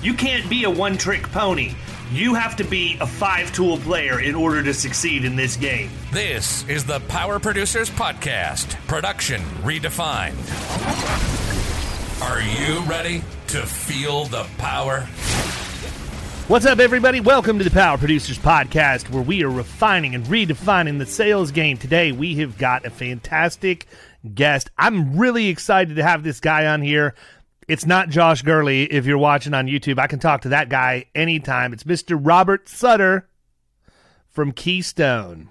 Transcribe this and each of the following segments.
You can't be a one trick pony. You have to be a five tool player in order to succeed in this game. This is the Power Producers Podcast, production redefined. Are you ready to feel the power? What's up, everybody? Welcome to the Power Producers Podcast, where we are refining and redefining the sales game. Today, we have got a fantastic guest. I'm really excited to have this guy on here. It's not Josh Gurley if you're watching on YouTube. I can talk to that guy anytime. It's Mr. Robert Sutter from Keystone.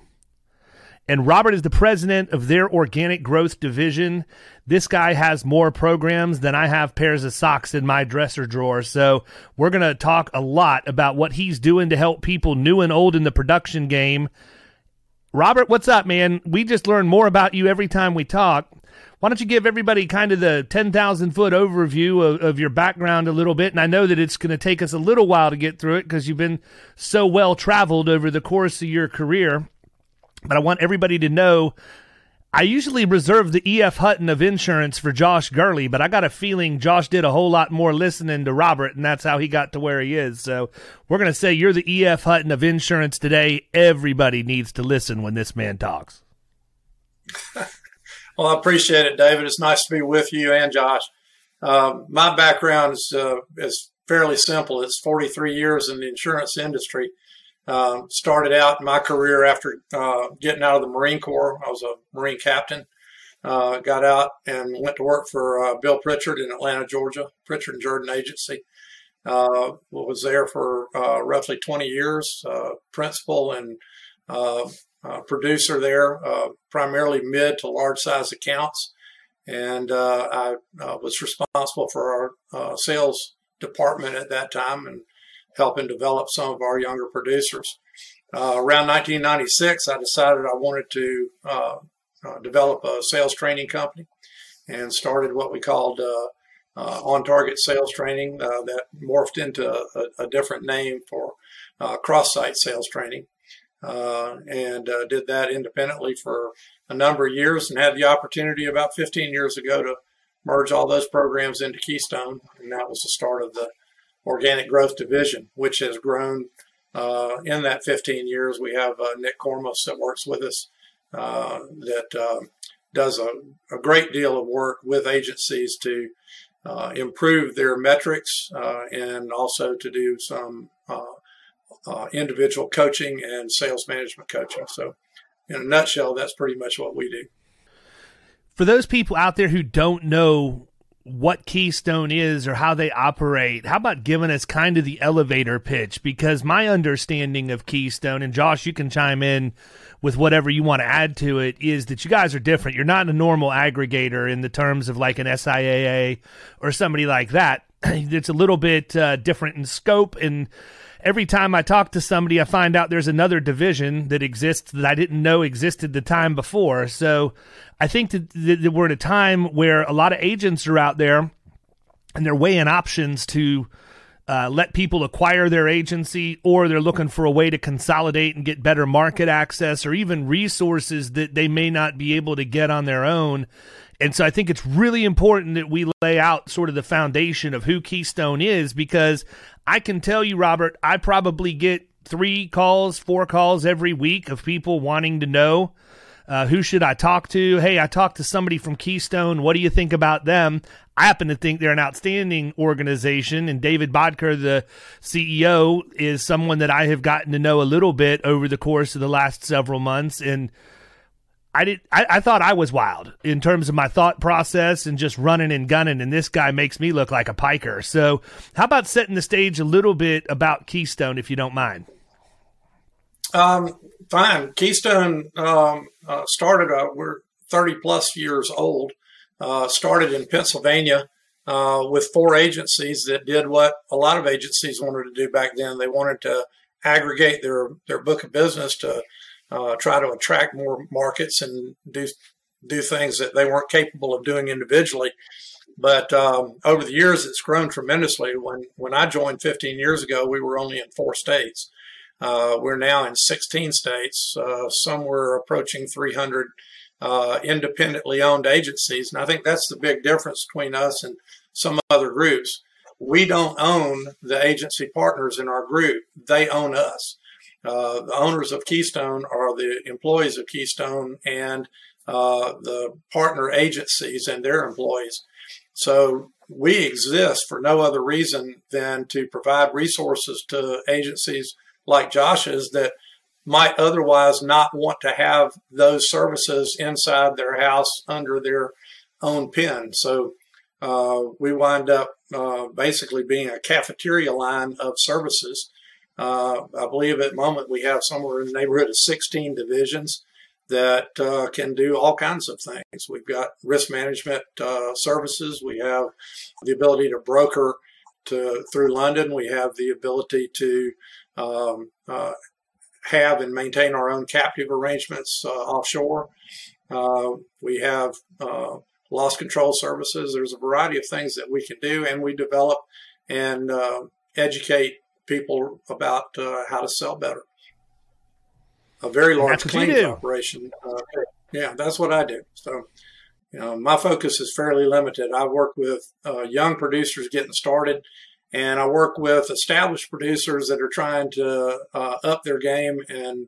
And Robert is the president of their organic growth division. This guy has more programs than I have pairs of socks in my dresser drawer. So we're going to talk a lot about what he's doing to help people new and old in the production game Robert, what's up, man? We just learn more about you every time we talk. Why don't you give everybody kind of the 10,000 foot overview of, of, your background a little bit? And I know that it's going to take us a little while to get through it because you've been so well traveled over the course of your career. But I want everybody to know I usually reserve the EF Hutton of insurance for Josh Gurley, but I got a feeling Josh did a whole lot more listening to Robert, and that's how he got to where he is. So we're going to say you're the EF Hutton of insurance today. Everybody needs to listen when this man talks. well, I appreciate it, David. It's nice to be with you and Josh. Uh, my background is, uh, is fairly simple. It's 43 years in the insurance industry. Uh, started out my career after uh, getting out of the Marine Corps. I was a Marine captain. Uh, got out and went to work for uh, Bill Pritchard in Atlanta, Georgia, Pritchard and Jerden Agency. Uh, was there for roughly 20 years, principal and producer there, primarily mid to large size accounts. And I was responsible for our sales department at that time and helping develop some of our younger producers. Uh, around 1996, I decided I wanted to uh, uh, develop a sales training company and started what we called uh, uh, on target sales training uh, that morphed into a, a different name for cross site sales training. And did that independently for a number of years and had the opportunity about 15 years ago to merge all those programs into Keystone. And that was the start of the organic growth division, which has grown uh, in that 15 years. We have uh, Nick Kormos that works with us uh, that uh, does a, a, great deal of work with agencies to uh, improve their metrics uh, and also to do some individual coaching and sales management coaching. So, in a nutshell, that's pretty much what we do. For those people out there who don't know what Keystone is or how they operate, how about giving us kind of the elevator pitch? Because my understanding of Keystone, and Josh, you can chime in with whatever you want to add to it, is that you guys are different. You're not a normal aggregator in the terms of like an SIAA or somebody like that. it's a little bit uh, different in scope and every time I talk to somebody, I find out there's another division that exists that I didn't know existed the time before. So I think that, that we're at a time where a lot of agents are out there and they're weighing options to uh, let people acquire their agency, or they're looking for a way to consolidate and get better market access, or even resources that they may not be able to get on their own. And so I think it's really important that we lay out sort of the foundation of who Keystone is because I can tell you, Robert, I probably get three calls, four calls every week of people wanting to know Uh, who should I talk to? Hey, I talked to somebody from Keystone. What do you think about them? I happen to think they're an outstanding organization, and David Bodker, the CEO, is someone that I have gotten to know a little bit over the course of the last several months. And I did. I, I, thought I was wild in terms of my thought process and just running and gunning, and this guy makes me look like a piker. So, how about setting the stage a little bit about Keystone, if you don't mind? Um, fine. Keystone um, uh, started. Uh, we're thirty plus years old. Uh, started in Pennsylvania uh, with four agencies that did what a lot of agencies wanted to do back then. They wanted to aggregate their their book of business to uh, try to attract more markets and do do things that they weren't capable of doing individually. But um, over the years, it's grown tremendously. When when I joined 15 years ago, we were only in four states. Uh, we're now in 16 states, uh, somewhere approaching 300 uh, independently owned agencies. And I think that's the big difference between us and some other groups. We don't own the agency partners in our group; they own us. Uh, the owners of Keystone are the employees of Keystone and uh, the partner agencies and their employees. So we exist for no other reason than to provide resources to agencies like Josh's that might otherwise not want to have those services inside their house under their own pen. So uh, we wind up uh, basically being a cafeteria line of services uh, I believe at the moment we have somewhere in the neighborhood of 16 divisions that uh, can do all kinds of things. We've got risk management uh, services. We have the ability to broker to through London. We have the ability to um, uh, have and maintain our own captive arrangements uh, offshore. Uh, we have loss control services. There's a variety of things that we can do, and we develop and educate people about uh, how to sell better. A very large claims operation. Uh, yeah, that's what I do. So, you know, my focus is fairly limited. I work with uh, young producers getting started, and I work with established producers that are trying to uh, up their game and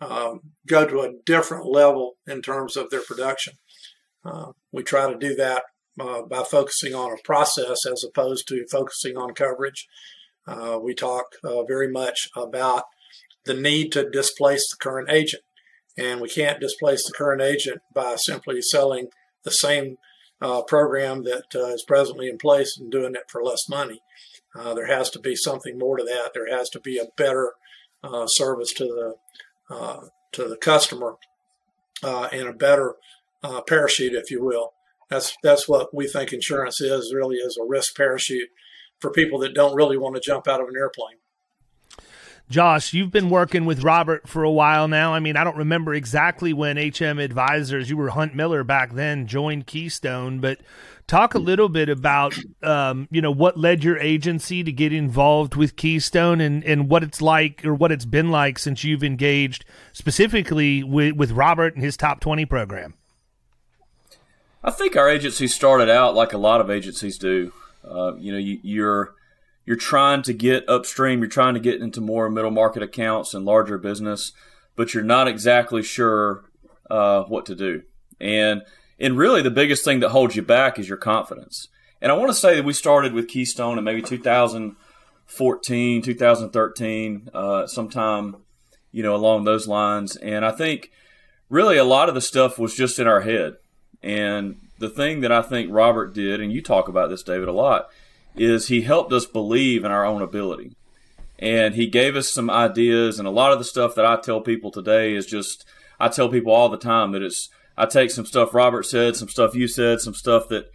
um, go to a different level in terms of their production. Uh, we try to do that uh, by focusing on a process as opposed to focusing on coverage uh, we talk uh, very much about the need to displace the current agent. And we can't displace the current agent by simply selling the same uh, program that uh, is presently in place and doing it for less money. Uh, there has to be something more to that. There has to be a better uh, service to the to the customer and a better parachute, if you will. That's that's what we think insurance is. Really, is a risk parachute for people that don't really want to jump out of an airplane. Josh, you've been working with Robert for a while now. I mean, I don't remember exactly when HM Advisors, you were Hunt Miller back then, joined Keystone, but talk a little bit about, um, you know, what led your agency to get involved with Keystone and, and what it's like or what it's been like since you've engaged specifically with, with Robert and his top 20 program. I think our agency started out like a lot of agencies do. Uh, you know, you, you're you're trying to get upstream. You're trying to get into more middle market accounts and larger business, but you're not exactly sure uh, what to do. And and really, the biggest thing that holds you back is your confidence. And I want to say that we started with Keystone in maybe 2014, 2013, uh, sometime, you know, along those lines. And I think really a lot of the stuff was just in our head. And the thing that I think Robert did, and you talk about this, David, a lot, is he helped us believe in our own ability. And he gave us some ideas, and a lot of the stuff that I tell people today is just, I tell people all the time that it's, I take some stuff Robert said, some stuff you said, some stuff that,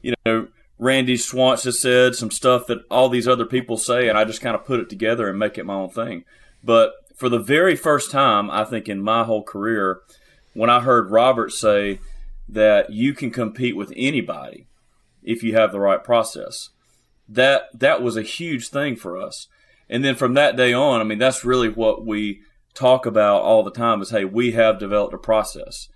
you know, Randy Schwantz has said, some stuff that all these other people say, and I just kind of put it together and make it my own thing. But for the very first time, I think in my whole career, when I heard Robert say, that you can compete with anybody if you have the right process. That that was a huge thing for us. And then from that day on, I mean that's really what we talk about all the time is hey, we have developed a process.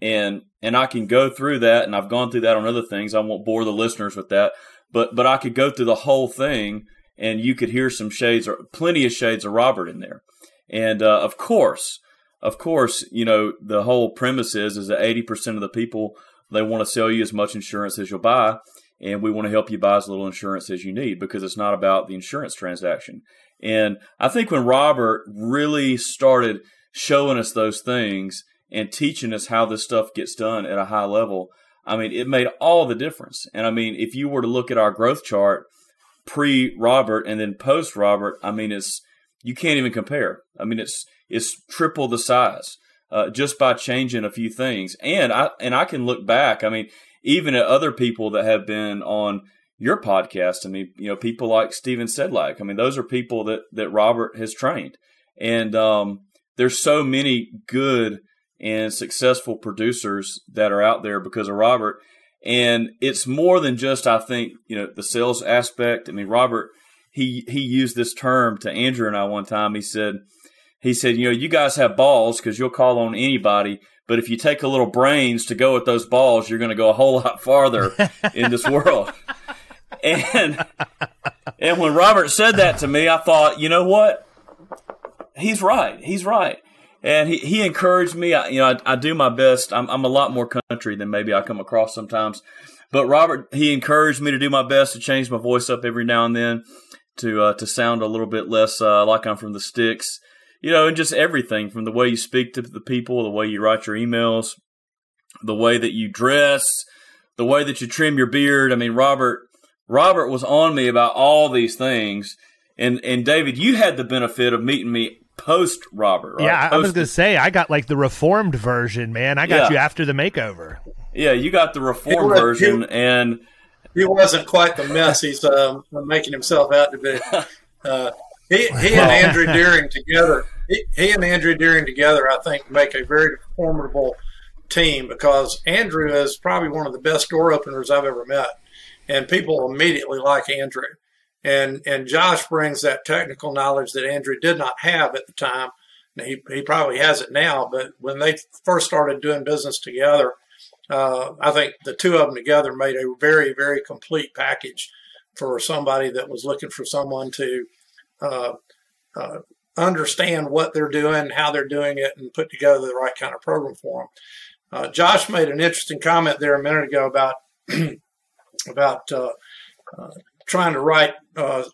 And and I can go through that and I've gone through that on other things. I won't bore the listeners with that. But but I could go through the whole thing and you could hear some shades or plenty of shades of Robert in there. And uh, of course, of course, you know, the whole premise is, is that 80% of the people, they want to sell you as much insurance as you'll buy. And we want to help you buy as little insurance as you need because it's not about the insurance transaction. And I think when Robert really started showing us those things and teaching us how this stuff gets done at a high level, I mean, it made all the difference. And I mean, if you were to look at our growth chart pre Robert and then post Robert, I mean, it's you can't even compare. I mean, it's it's triple the size uh, just by changing a few things. And I and I can look back. I mean, even at other people that have been on your podcast. I mean, you know, people like Steven Sedlak. I mean, those are people that that Robert has trained, and um, there's so many good and successful producers that are out there because of Robert. And it's more than just, I think, you know, the sales aspect. I mean, Robert, he he used this term to Andrew and I one time. He said, he said, you know, you guys have balls because you'll call on anybody. But if you take a little brains to go with those balls, you're going to go a whole lot farther in this world. And and when Robert said that to me, I thought, you know what? He's right. He's right. And he, he encouraged me. I, you know, I, I do my best. I'm, I'm a lot more country than maybe I come across sometimes. But Robert, he encouraged me to do my best to change my voice up every now and then to uh, to sound a little bit less uh, like I'm from the sticks you know, and just everything from the way you speak to the people, the way you write your emails, the way that you dress, the way that you trim your beard. I mean, Robert, Robert was on me about all these things. And, and David, you had the benefit of meeting me post Robert, right? Yeah, I was going to say, I got like the reformed version, man. I got yeah. you after the makeover. Yeah, you got the reformed version. And he wasn't quite the mess he's um, making himself out to be. Uh, he, he and Andrew Deering together he, he and Andrew Deering together, I think, make a very formidable team because Andrew is probably one of the best door openers I've ever met, and people immediately like Andrew. And and Josh brings that technical knowledge that Andrew did not have at the time. He he probably has it now, but when they first started doing business together, uh, I think the two of them together made a very very complete package for somebody that was looking for someone to uh, uh, understand what they're doing, how they're doing it, and put together the right kind of program for them. Uh, Josh made an interesting comment there a minute ago about about uh, uh, trying to write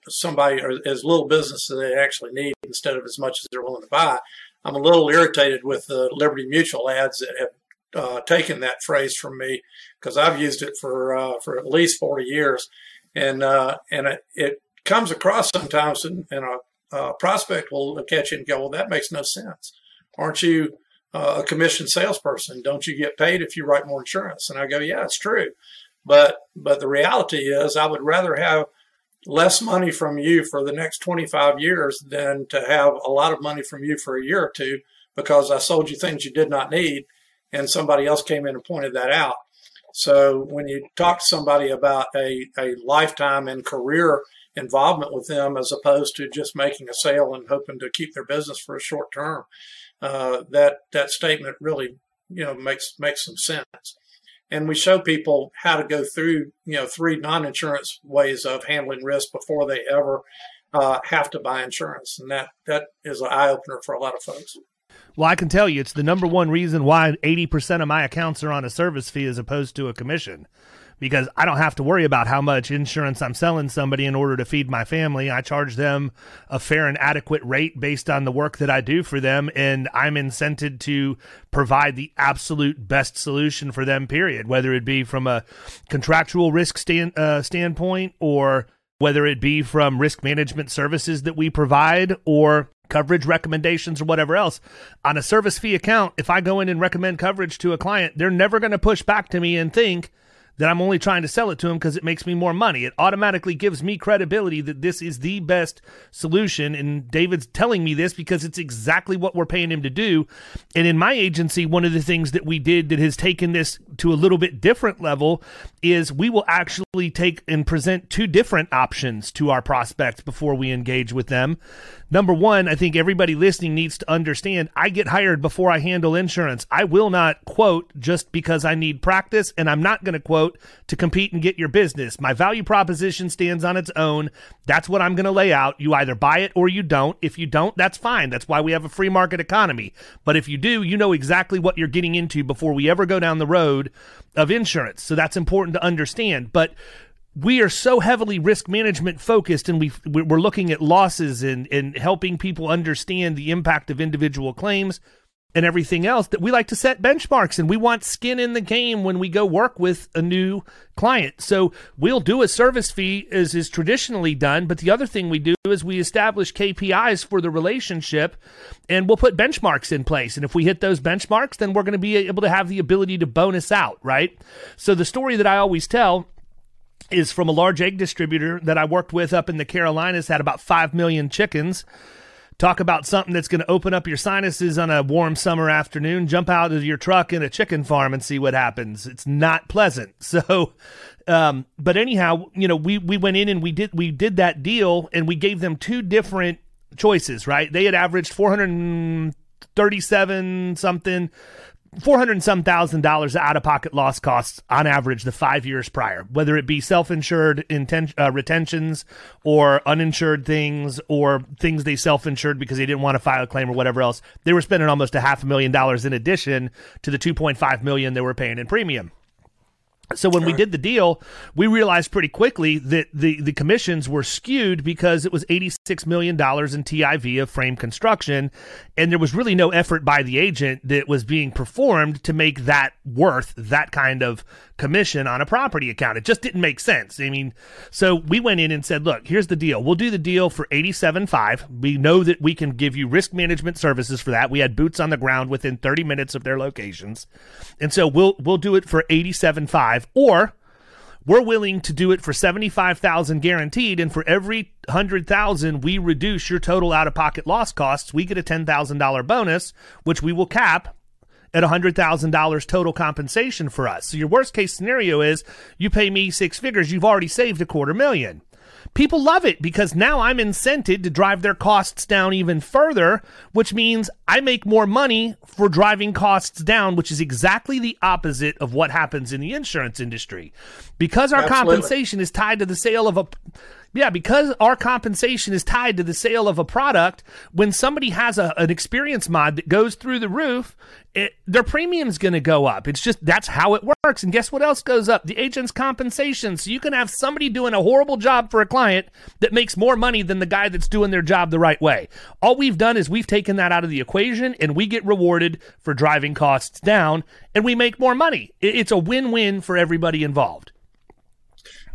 somebody as little business as they actually need instead of as much as they're willing to buy. I'm a little irritated with the Liberty Mutual ads that have uh, taken that phrase from me because I've used it for uh, for at least 40 years, and and it, it comes across sometimes and, in a uh, prospect will catch it and go, well, that makes no sense. Aren't you uh, a commissioned salesperson? Don't you get paid if you write more insurance? And I go, yeah, it's true. But, but the reality is I would rather have less money from you for the next 25 years than to have a lot of money from you for a year or two because I sold you things you did not need and somebody else came in and pointed that out. So when you talk to somebody about a, a lifetime and career involvement with them as opposed to just making a sale and hoping to keep their business for a short term. Uh, that that statement really you know makes makes some sense. And we show people how to go through you know three non-insurance ways of handling risk before they ever uh, have to buy insurance, and that that is an eye opener for a lot of folks. Well, I can tell you, it's the number one reason why 80% of my accounts are on a service fee as opposed to a commission because I don't have to worry about how much insurance I'm selling somebody in order to feed my family. I charge them a fair and adequate rate based on the work that I do for them, and I'm incented to provide the absolute best solution for them, period, whether it be from a contractual risk stand, uh, standpoint or whether it be from risk management services that we provide or coverage recommendations or whatever else. On a service fee account, if I go in and recommend coverage to a client, they're never going to push back to me and think, that I'm only trying to sell it to him because it makes me more money. It automatically gives me credibility that this is the best solution. And David's telling me this because it's exactly what we're paying him to do. And in my agency, one of the things that we did that has taken this to a little bit different level is we will actually take and present two different options to our prospects before we engage with them. Number one, I think everybody listening needs to understand I get hired before I handle insurance. I will not quote just because I need practice, and I'm not going to quote to compete and get your business. My value proposition stands on its own. That's what I'm going to lay out. You either buy it or you don't. If you don't, that's fine. That's why we have a free market economy. But if you do, you know exactly what you're getting into before we ever go down the road of insurance. So that's important to understand. But we are so heavily risk management focused and we we're looking at losses and, and helping people understand the impact of individual claims and everything else that we like to set benchmarks and we want skin in the game when we go work with a new client. So we'll do a service fee as is traditionally done, but the other thing we do is we establish KPIs for the relationship and we'll put benchmarks in place. And if we hit those benchmarks, then we're going to be able to have the ability to bonus out, right? So the story that I always tell is from a large egg distributor that I worked with up in the Carolinas, had about 5 million chickens. Talk about something that's going to open up your sinuses on a warm summer afternoon. Jump out of your truck in a chicken farm and see what happens. It's not pleasant. So, um, but anyhow, you know, we, we went in and we did, we did that deal and we gave them two different choices, right? They had averaged 437 something four hundred and some thousand dollars out of pocket loss costs on average the five years prior, whether it be self insured inten- uh, retentions or uninsured things or things they self insured because they didn't want to file a claim or whatever else. They were spending almost a half a million dollars in addition to the two point five million they were paying in premium. So when we did the deal, we realized pretty quickly that the, the commissions were skewed because it was $86 million in TIV of frame construction. And there was really no effort by the agent that was being performed to make that worth that kind of commission on a property account. It just didn't make sense. I mean, so we went in and said, look, here's the deal. We'll do the deal for 87.5. We know that we can give you risk management services for that. We had boots on the ground within 30 minutes of their locations. And so we'll we'll do it for 87.5 or we're willing to do it for 75,000 guaranteed and for every 100,000 we reduce your total out of pocket loss costs, we get a $10,000 bonus which we will cap at $100,000 total compensation for us. So your worst case scenario is you pay me six figures, you've already saved a quarter million. People love it because now I'm incented to drive their costs down even further, which means I make more money for driving costs down, which is exactly the opposite of what happens in the insurance industry. Because our Absolutely. compensation is tied to the sale of a yeah, because our compensation is tied to the sale of a product, when somebody has a, an experience mod that goes through the roof, it, their premium's going to go up. It's just that's how it works. And guess what else goes up? The agent's compensation. So you can have somebody doing a horrible job for a client that makes more money than the guy that's doing their job the right way. All we've done is we've taken that out of the equation and we get rewarded for driving costs down and we make more money. It's a win win for everybody involved.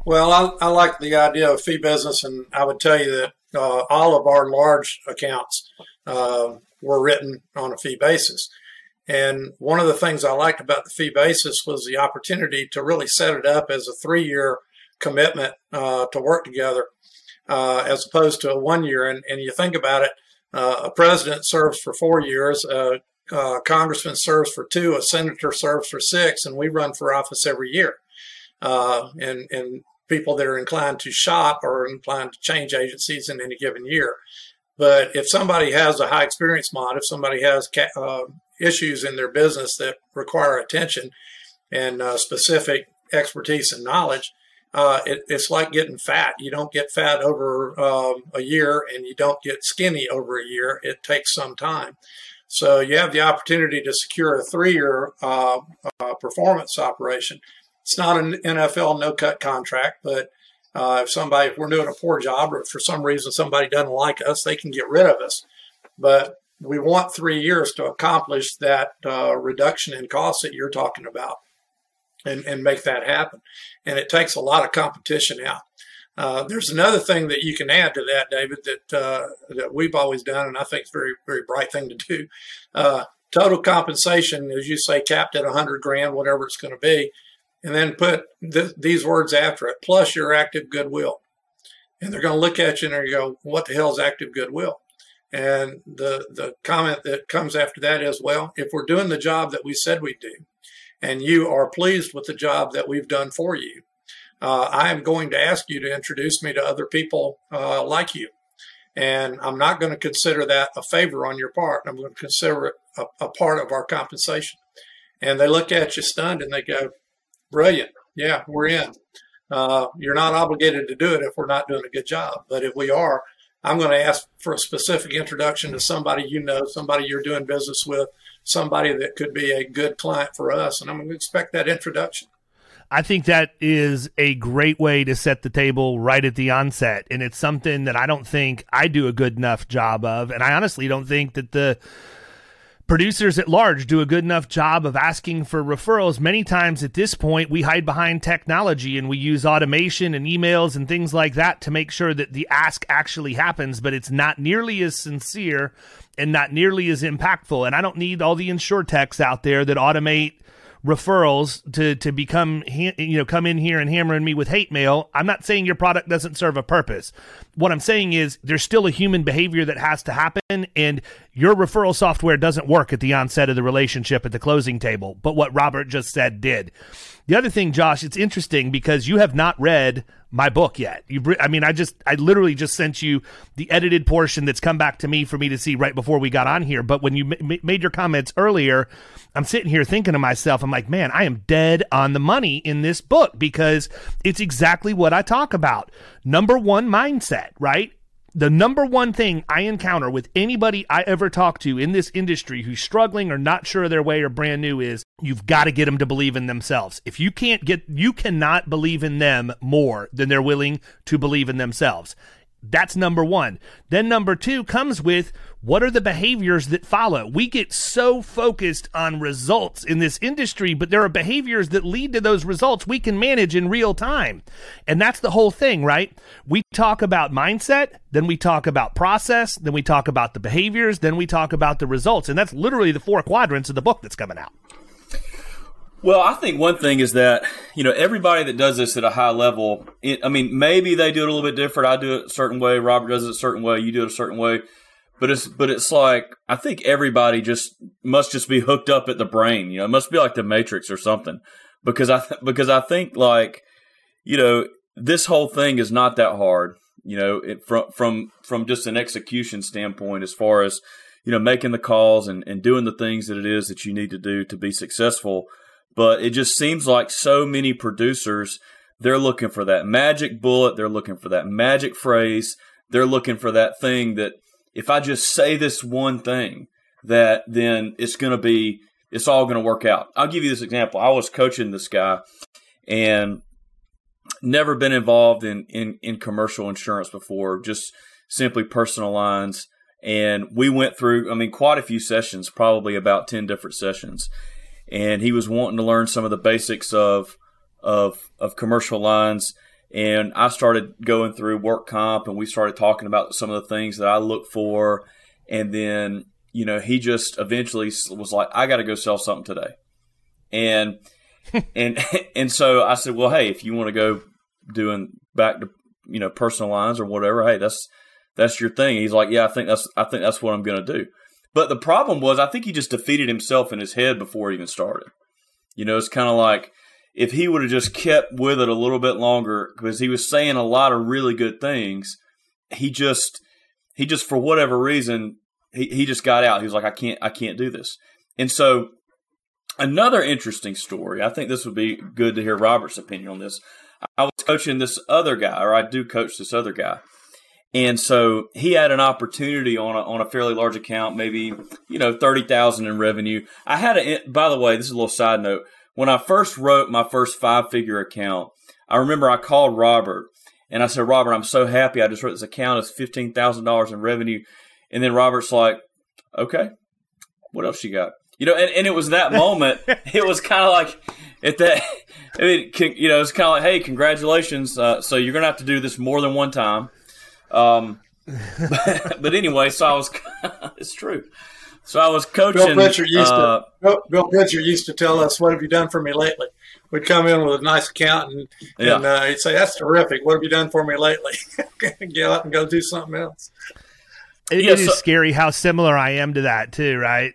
Well, I, I, like the idea of fee business, and I would tell you that uh, all of our large accounts uh, were written on a fee basis. And one of the things I liked about the fee basis was the opportunity to really set it up as a three year commitment uh, to work together uh, as opposed to a one year. And, and you think about it, uh, a president serves for four years, a congressman serves for two, a senator serves for six, and we run for office every year. Uh, and, and people that are inclined to shop or inclined to change agencies in any given year. But if somebody has a high experience mod, if somebody has uh, issues in their business that require attention and uh, specific expertise and knowledge, uh, it, it's like getting fat. You don't get fat over um, a year and you don't get skinny over a year. It takes some time. So you have the opportunity to secure a three year uh, uh, performance operation it's not an NFL no cut contract, but uh, if somebody, if we're doing a poor job or for some reason somebody doesn't like us, they can get rid of us. But we want three years to accomplish that uh, reduction in costs that you're talking about and, and make that happen. And it takes a lot of competition out. Uh, there's another thing that you can add to that, David, that uh, that we've always done, and I think it's a very, very bright thing to do. Uh, total compensation, as you say, capped at 100 grand, whatever it's going to be and then put th- these words after it, plus your active goodwill. And they're going to look at you and they go, what the hell is active goodwill? And the, the comment that comes after that is, well, if we're doing the job that we said we'd do, and you are pleased with the job that we've done for you, uh, I am going to ask you to introduce me to other people uh, like you. And I'm not going to consider that a favor on your part. I'm going to consider it a, a part of our compensation. And they look at you stunned and they go, Brilliant. Yeah, we're in. Uh, you're not obligated to do it if we're not doing a good job. But if we are, I'm going to ask for a specific introduction to somebody you know, somebody you're doing business with, somebody that could be a good client for us. And I'm going to expect that introduction. I think that is a great way to set the table right at the onset. And it's something that I don't think I do a good enough job of. And I honestly don't think that the producers at large do a good enough job of asking for referrals. Many times at this point, we hide behind technology and we use automation and emails and things like that to make sure that the ask actually happens, but it's not nearly as sincere and not nearly as impactful. And I don't need all the insurtechs out there that automate referrals to to become you know come in here and hammering me with hate mail i'm not saying your product doesn't serve a purpose what i'm saying is there's still a human behavior that has to happen and your referral software doesn't work at the onset of the relationship at the closing table but what robert just said did the other thing josh it's interesting because you have not read my book yet. You, I mean, I just, I literally just sent you the edited portion that's come back to me for me to see right before we got on here. But when you m- made your comments earlier, I'm sitting here thinking to myself, I'm like, man, I am dead on the money in this book because it's exactly what I talk about. Number one mindset, right? The number one thing I encounter with anybody I ever talk to in this industry who's struggling or not sure of their way or brand new is you've got to get them to believe in themselves. If you can't get, you cannot believe in them more than they're willing to believe in themselves. That's number one. Then number two comes with what are the behaviors that follow? We get so focused on results in this industry, but there are behaviors that lead to those results we can manage in real time. And that's the whole thing, right? We talk about mindset, then we talk about process, then we talk about the behaviors, then we talk about the results. And that's literally the four quadrants of the book that's coming out. Well, I think one thing is that you know everybody that does this at a high level. It, I mean, maybe they do it a little bit different. I do it a certain way. Robert does it a certain way. You do it a certain way. But it's but it's like I think everybody just must just be hooked up at the brain. You know, it must be like the Matrix or something. Because I th- because I think like you know this whole thing is not that hard. You know, it, from from from just an execution standpoint, as far as you know, making the calls and, and doing the things that it is that you need to do to be successful but it just seems like so many producers they're looking for that magic bullet, they're looking for that magic phrase, they're looking for that thing that if I just say this one thing, that then it's going to be it's all going to work out. I'll give you this example. I was coaching this guy and never been involved in, in, in commercial insurance before, just simply personal lines. And we went through, I mean, quite a few sessions, probably about 10 different sessions and he was wanting to learn some of the basics of of of commercial lines. And I started going through work comp, and we started talking about some of the things that I look for. And then, you know, he just eventually was like, "I got to go sell something today," and and and so I said, "Well, hey, if you want to go doing back to you know personal lines or whatever, hey, that's that's your thing." He's like, "Yeah, I think that's I think that's what I'm going to do." But the problem was, I think he just defeated himself in his head before it even started. You know, it's kind of like if he would have just kept with it a little bit longer, because he was saying a lot of really good things, he just, he just for whatever reason, he, he just got out. He was like, I can't, I can't do this. And so, another interesting story. I think this would be good to hear Robert's opinion on this. I was coaching this other guy, or I do coach this other guy, and so he had an opportunity on a, on a fairly large account, maybe, you know, 30,000 in revenue. I had a, by the way, this is a little side note. When I first wrote my first five figure account, I remember I called Robert and I said, Robert, I'm so happy. I just wrote this account. It's $15,000 in revenue. And then Robert's like, okay, what else you got? You know, and, and it was that moment. it was kind of like at that, I mean, you know, it's kind of like, hey, congratulations. Uh, so you're going to have to do this more than one time. Um, but, but, anyway, so I was. it's true. So I was coaching. Bill Pritchard used uh, to. Bill, Bill Pritchard used to tell us, "What have you done for me lately?" We'd come in with a nice account, and, yeah. and uh, he'd say, "That's terrific. What have you done for me lately?" Get up and go do something else. It, yeah, it so, is scary how similar I am to that too, right?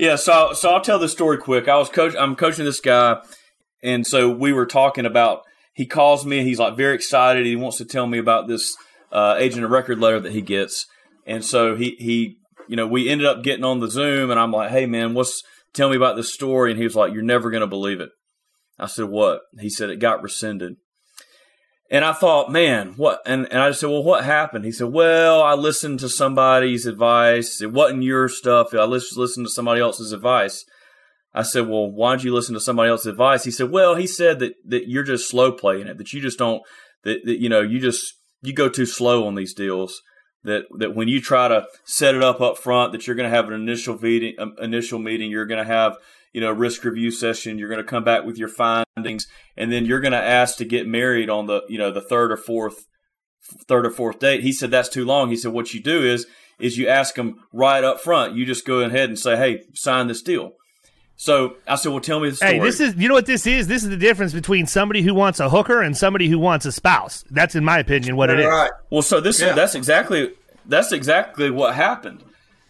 Yeah, so so I'll tell the story quick. I was coach. I'm coaching this guy, and so we were talking about. He calls me. and He's like very excited. He wants to tell me about this uh, agent of record letter that he gets, and so he he you know we ended up getting on the Zoom, and I'm like, hey man, what's tell me about this story? And he was like, you're never gonna believe it. I said, what? He said, it got rescinded. And I thought, man, what? And, and I just said, well, what happened? He said, well, I listened to somebody's advice. It wasn't your stuff. I listened to somebody else's advice. I said, well, why did you listen to somebody else's advice? He said, well, he said that, that you're just slow playing it, that you just don't, that, that, you know, you just, you go too slow on these deals. That, that when you try to set it up up front, that you're going to have an initial meeting, um, initial meeting, you're going to have, you know, risk review session. You're going to come back with your findings, and then you're going to ask to get married on the, you know, the third or fourth, third or fourth date. He said that's too long. He said what you do is, is you ask them right up front. You just go ahead and say, hey, sign this deal. So I said, well, tell me the story. Hey, this is, you know what this is? This is the difference between somebody who wants a hooker and somebody who wants a spouse. That's, in my opinion, what it is. Right. Well, so this yeah. that's exactly that's exactly what happened.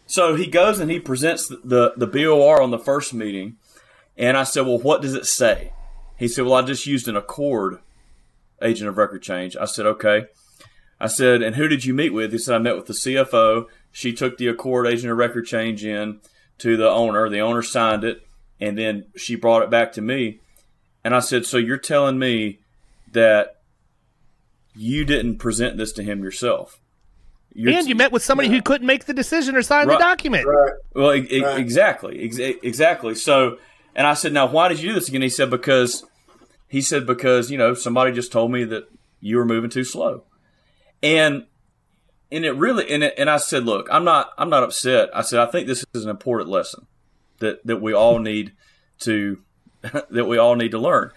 So he goes and he presents the, the BOR on the first meeting. And I said, Well, what does it say? He said, Well, I just used an ACORD agent of record change. I said, Okay. I said, And who did you meet with? He said, I met with the CFO. She took the ACORD agent of record change in to the owner. The owner signed it. And then she brought it back to me. And I said, So you're telling me that you didn't present this to him yourself? You're and you met with somebody yeah. who couldn't make the decision or sign right. the document. Right. Well, e- right. exactly, Ex- exactly. So, and I said, now why did you do this again? He said because he said because you know somebody just told me that you were moving too slow, and and it really and it, and I said, look, I'm not I'm not upset. I said I think this is an important lesson that that we all need to that we all need to learn.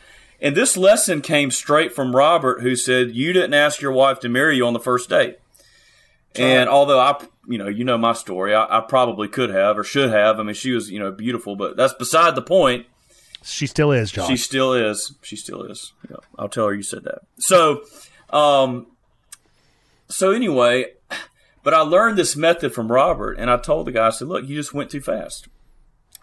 And this lesson came straight from Robert, who said, You didn't ask your wife to marry you on the first date. And although I, you know, you know my story, I, I, probably could have or should have. I mean, she was, you know, beautiful, but that's beside the point. She still is, John. She still is. She still is. Yeah, I'll tell her you said that. So, um, so anyway, but I learned this method from Robert, and I told the guy, I said, "Look, you just went too fast."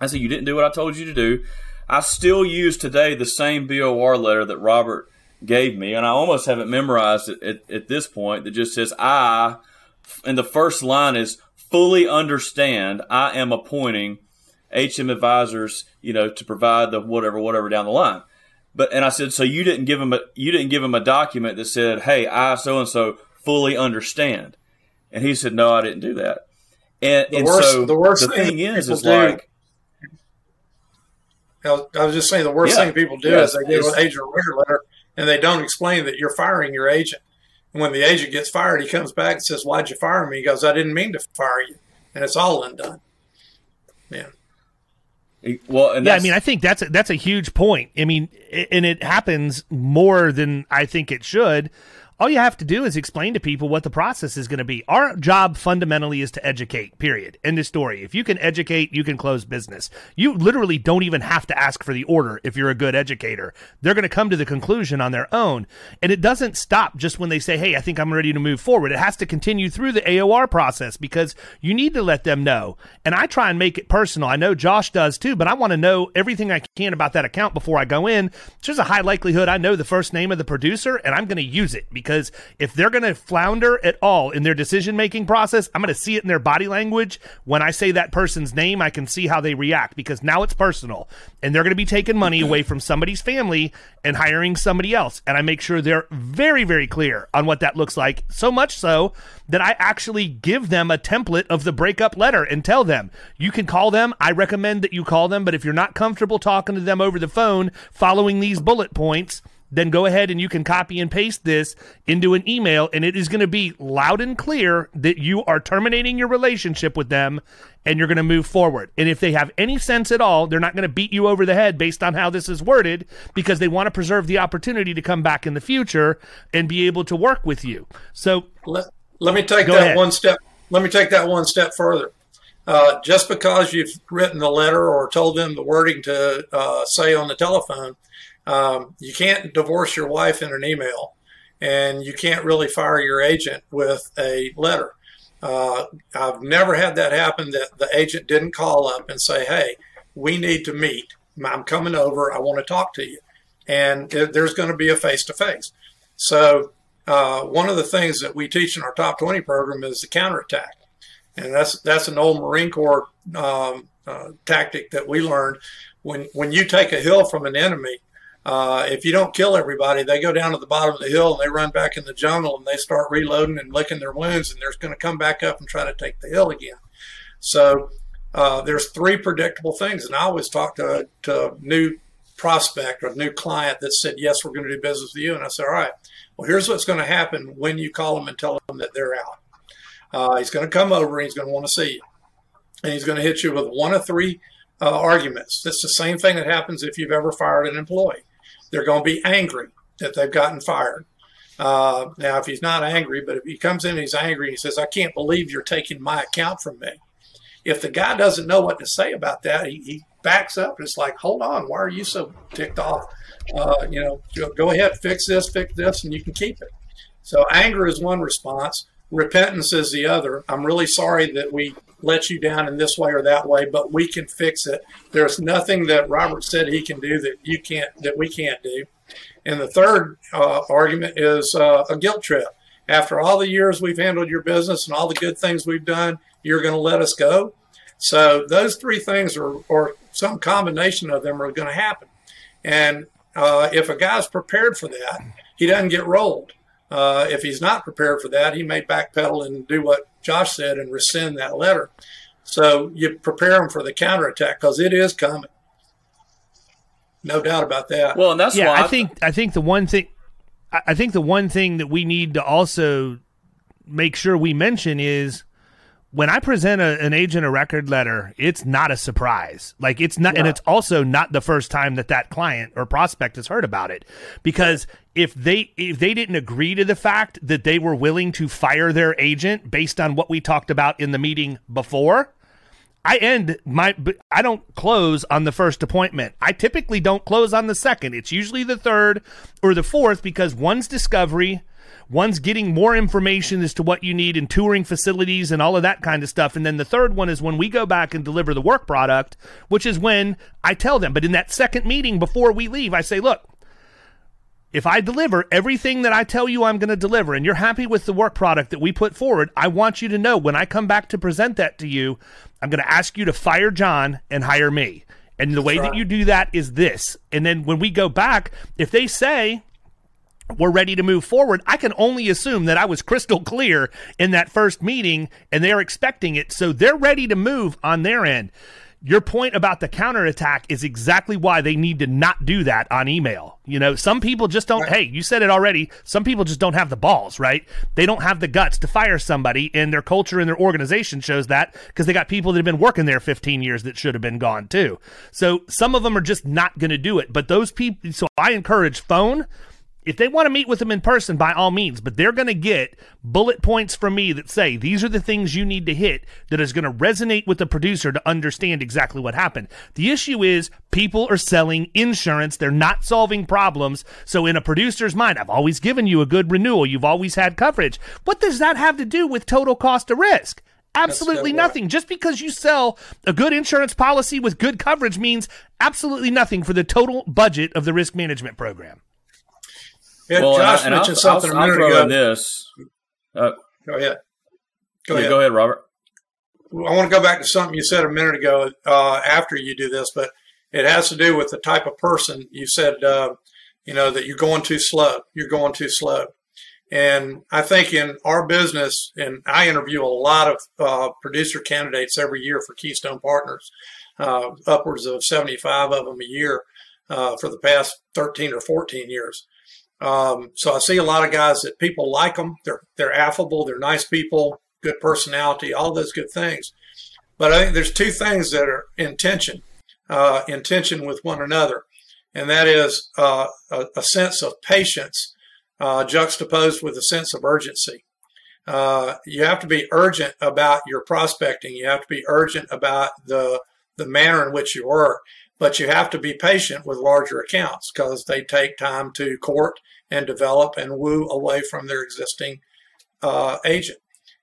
I said, "You didn't do what I told you to do." I still use today the same BOR letter that Robert gave me, and I almost haven't memorized it at, at this point that just says, "I." and the first line is fully understand I am appointing HM advisors, you know, to provide the whatever, whatever down the line. But and I said, so you didn't give him a you didn't give him a document that said, hey, I so and so fully understand. And he said, no, I didn't do that. And, the and worst, so the, worst the thing, thing is, is do, like. I was just saying the worst yeah, thing people do is they give an agent a record letter and they don't explain that you're firing your agent. And when the agent gets fired, he comes back and says, Why'd you fire me? He goes, I didn't mean to fire you. And it's all undone. Yeah. Well, yeah, I mean, I think that's a, that's a huge point. I mean, and it happens more than I think it should all you have to do is explain to people what the process is going to be. Our job fundamentally is to educate, period. End of story. If you can educate, you can close business. You literally don't even have to ask for the order if you're a good educator. They're going to come to the conclusion on their own. And it doesn't stop just when they say, hey, I think I'm ready to move forward. It has to continue through the AOR process because you need to let them know. And I try and make it personal. I know Josh does too, but I want to know everything I can about that account before I go in. There's a high likelihood I know the first name of the producer and I'm going to use it because because if they're going to flounder at all in their decision making process, I'm going to see it in their body language. When I say that person's name, I can see how they react because now it's personal and they're going to be taking money away from somebody's family and hiring somebody else. And I make sure they're very, very clear on what that looks like. So much so that I actually give them a template of the breakup letter and tell them you can call them. I recommend that you call them, but if you're not comfortable talking to them over the phone, following these bullet points, then go ahead and you can copy and paste this into an email and it is going to be loud and clear that you are terminating your relationship with them and you're going to move forward. And if they have any sense at all, they're not going to beat you over the head based on how this is worded because they want to preserve the opportunity to come back in the future and be able to work with you. So let, let me take that ahead. one step. Let me take that one step further. Uh, just because you've written the letter or told them the wording to uh, say on the telephone um, you can't divorce your wife in an email, and you can't really fire your agent with a letter. Uh, I've never had that happen that the agent didn't call up and say, "Hey, we need to meet. I'm coming over. I want to talk to you." And there's going to be a face to face. So uh, one of the things that we teach in our top 20 program is the counterattack, and that's that's an old Marine Corps um, uh, tactic that we learned. When when you take a hill from an enemy, uh, if you don't kill everybody, they go down to the bottom of the hill and they run back in the jungle and they start reloading and licking their wounds, and they're going to come back up and try to take the hill again. So uh, there's three predictable things, and I always talk to to new prospect or a new client that said yes, we're going to do business with you, and I said, all right, well here's what's going to happen when you call them and tell them that they're out. Uh, he's going to come over and he's going to want to see you, and he's going to hit you with one of three uh, arguments. It's the same thing that happens if you've ever fired an employee. They're going to be angry that they've gotten fired. Uh, now, if he's not angry, but if he comes in and he's angry and he says, I can't believe you're taking my account from me. If the guy doesn't know what to say about that, he, he backs up. It's like, hold on, why are you so ticked off? Uh, you know, go ahead, fix this, fix this, and you can keep it. So anger is one response. Repentance is the other. I'm really sorry that we let you down in this way or that way, but we can fix it. There's nothing that Robert said he can do that you can't, that we can't do. And the third uh, argument is uh, a guilt trip. After all the years we've handled your business and all the good things we've done, you're going to let us go. So those three things are, or some combination of them are going to happen. And uh, if a guy's prepared for that, he doesn't get rolled. Uh, if he's not prepared for that, he may backpedal and do what Josh said and rescind that letter. So you prepare him for the counterattack because it is coming. No doubt about that. Well, and that's yeah. I, I think I think the one thing I think the one thing that we need to also make sure we mention is when I present a, an agent a record letter, it's not a surprise. Like it's not, yeah. and it's also not the first time that that client or prospect has heard about it. Because if they if they didn't agree to the fact that they were willing to fire their agent based on what we talked about in the meeting before, I end my I don't close on the first appointment. I typically don't close on the second. It's usually the third or the fourth because one's discovery One's getting more information as to what you need in touring facilities and all of that kind of stuff. And then the third one is when we go back and deliver the work product, which is when I tell them. But in that second meeting before we leave, I say, look, if I deliver everything that I tell you I'm going to deliver and you're happy with the work product that we put forward, I want you to know when I come back to present that to you, I'm going to ask you to fire John and hire me. And the way right. that you do that is this. And then when we go back, if they say, we're ready to move forward. I can only assume that I was crystal clear in that first meeting and they're expecting it. So they're ready to move on their end. Your point about the counterattack is exactly why they need to not do that on email. You know, some people just don't, right. hey, you said it already. Some people just don't have the balls, right? They don't have the guts to fire somebody, and their culture and their organization shows that because they got people that have been working there 15 years that should have been gone too. So some of them are just not going to do it. But those people, so I encourage phone if they want to meet with them in person, by all means, but they're going to get bullet points from me that say these are the things you need to hit that is going to resonate with the producer to understand exactly what happened. The issue is people are selling insurance, they're not solving problems. So, in a producer's mind, I've always given you a good renewal, you've always had coverage. What does that have to do with total cost of risk? Absolutely nothing. Just because you sell a good insurance policy with good coverage means absolutely nothing for the total budget of the risk management program. Yeah, well, Josh and I, mentioned I'll, something I'll, a minute ago. this. Uh, go ahead. Go yeah, ahead. Go ahead, Robert. I want to go back to something you said a minute ago uh, after you do this, but it has to do with the type of person you said, uh, you know, that you're going too slow. You're going too slow. And I think in our business, and I interview a lot of uh, producer candidates every year for Keystone Partners, uh, upwards of 75 of them a year uh, for the past 13 or 14 years. Um, so I see a lot of guys that people like them. They're they're affable. They're nice people. Good personality. All those good things. But I think there's two things that are in tension, uh, with one another, and that is uh, a, a, sense of patience uh, juxtaposed with a sense of urgency. Uh, you have to be urgent about your prospecting. You have to be urgent about the the manner in which you work. But you have to be patient with larger accounts because they take time to court and develop and woo away from their existing uh, agent.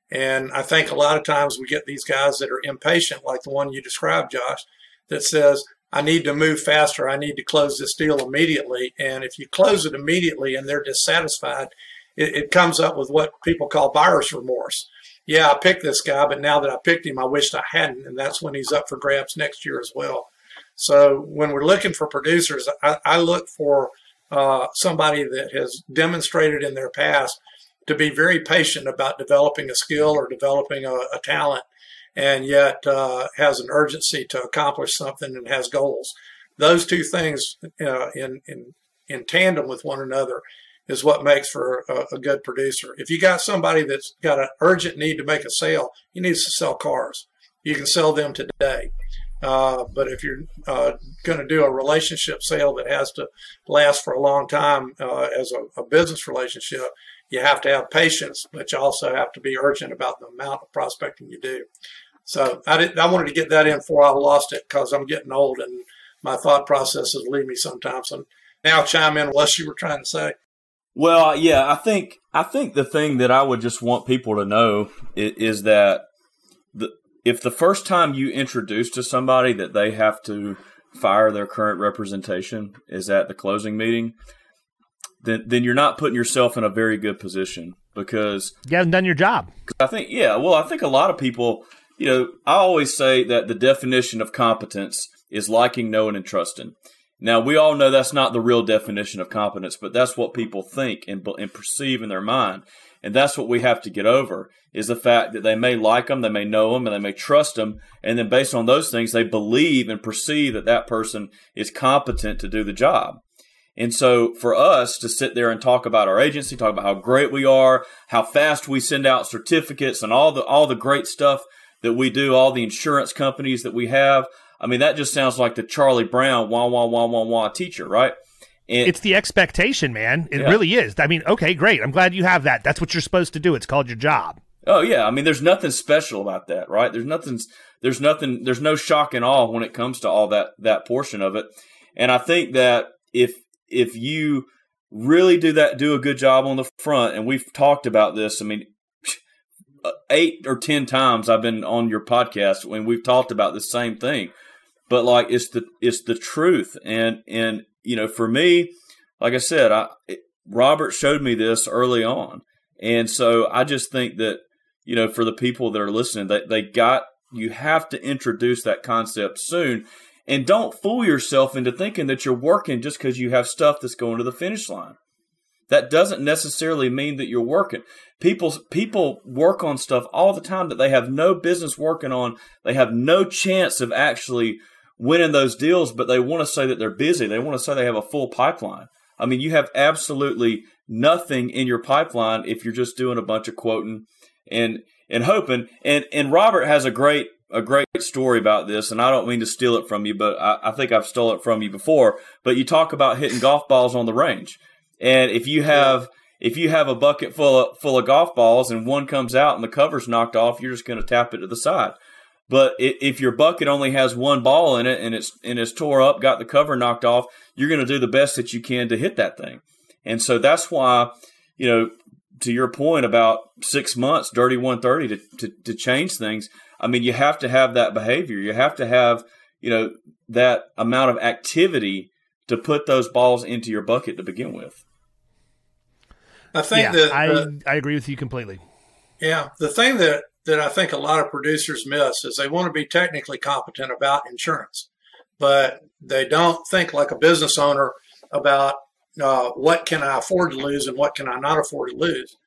And I think a lot of times we get these guys that are impatient, like the one you described, Josh, that says, I need to move faster. I need to close this deal immediately. And if you close it immediately and they're dissatisfied, it, it comes up with what people call buyer's remorse. Yeah, I picked this guy, but now that I picked him, I wished I hadn't. And that's when he's up for grabs next year as well. So when we're looking for producers, I, I look for uh, somebody that has demonstrated in their past to be very patient about developing a skill or developing a, a talent, and yet uh, has an urgency to accomplish something and has goals. Those two things uh, in, in in tandem with one another is what makes for a, a, good producer. If you got somebody that's got an urgent need to make a sale, he needs to sell cars. You can sell them today. Uh, but if you're uh, going to do a relationship sale that has to last for a long time uh, as a, a, business relationship, you have to have patience, but you also have to be urgent about the amount of prospecting you do. So I did, I wanted to get that in before I lost it because I'm getting old and my thought processes leave me sometimes. And now chime in what you were trying to say. Well, yeah, I think I think the thing that I would just want people to know is, is that the if the first time you introduce to somebody that they have to fire their current representation is at the closing meeting, then then you're not putting yourself in a very good position because you haven't done your job. I think yeah, well, I think a lot of people, you know, I always say that the definition of competence is liking, knowing, and trusting. Now we all know that's not the real definition of competence, but that's what people think and, and perceive in their mind. And that's what we have to get over is the fact that they may like them, they may know them, and they may trust them. And then based on those things, they believe and perceive that that person is competent to do the job. And so for us to sit there and talk about our agency, talk about how great we are, how fast we send out certificates and all the, all the great stuff that we do, all the insurance companies that we have. I mean, that just sounds like the Charlie Brown wah, wah, wah, wah, wah teacher, right? And, it's the expectation, man. It yeah. really is. I mean, okay, great. I'm glad you have that. That's what you're supposed to do. It's called your job. Oh yeah, I mean, there's nothing special about that, right? There's nothing. There's nothing. There's no shock and awe when it comes to all that that portion of it. And I think that if if you really do that, do a good job on the front, and we've talked about this. I mean, eight or ten times I've been on your podcast when we've talked about the same thing. But like, it's the it's the truth, and and you know, for me, like I said, I Robert showed me this early on, and so I just think that you know, for the people that are listening, that they, got you have to introduce that concept soon, and don't fool yourself into thinking that you're working just because you have stuff that's going to the finish line. That doesn't necessarily mean that you're working. People people work on stuff all the time that they have no business working on. They have no chance of actually winning those deals, but they want to say that they're busy. They want to say they have a full pipeline. I mean, you have absolutely nothing in your pipeline if you're just doing a bunch of quoting and and hoping. And and Robert has a great a great story about this, and I don't mean to steal it from you, but I, I think I've stole it from you before. But you talk about hitting golf balls on the range, and if you have if you have a bucket full of full of golf balls and one comes out and the cover's knocked off, you're just going to tap it to the side. But if your bucket only has one ball in it and it's and it's tore up, got the cover knocked off, you're going to do the best that you can to hit that thing. And so that's why, you know, to your point about six months, dirty 130 to, to, to change things. I mean, you have to have that behavior. You have to have, you know, that amount of activity to put those balls into your bucket to begin with. I think yeah, that I, uh, I agree with you completely. Yeah, the thing that that I think a lot of producers miss is they want to be technically competent about insurance, but they don't think like a business owner about uh, what can I afford to lose and what can I not afford to lose.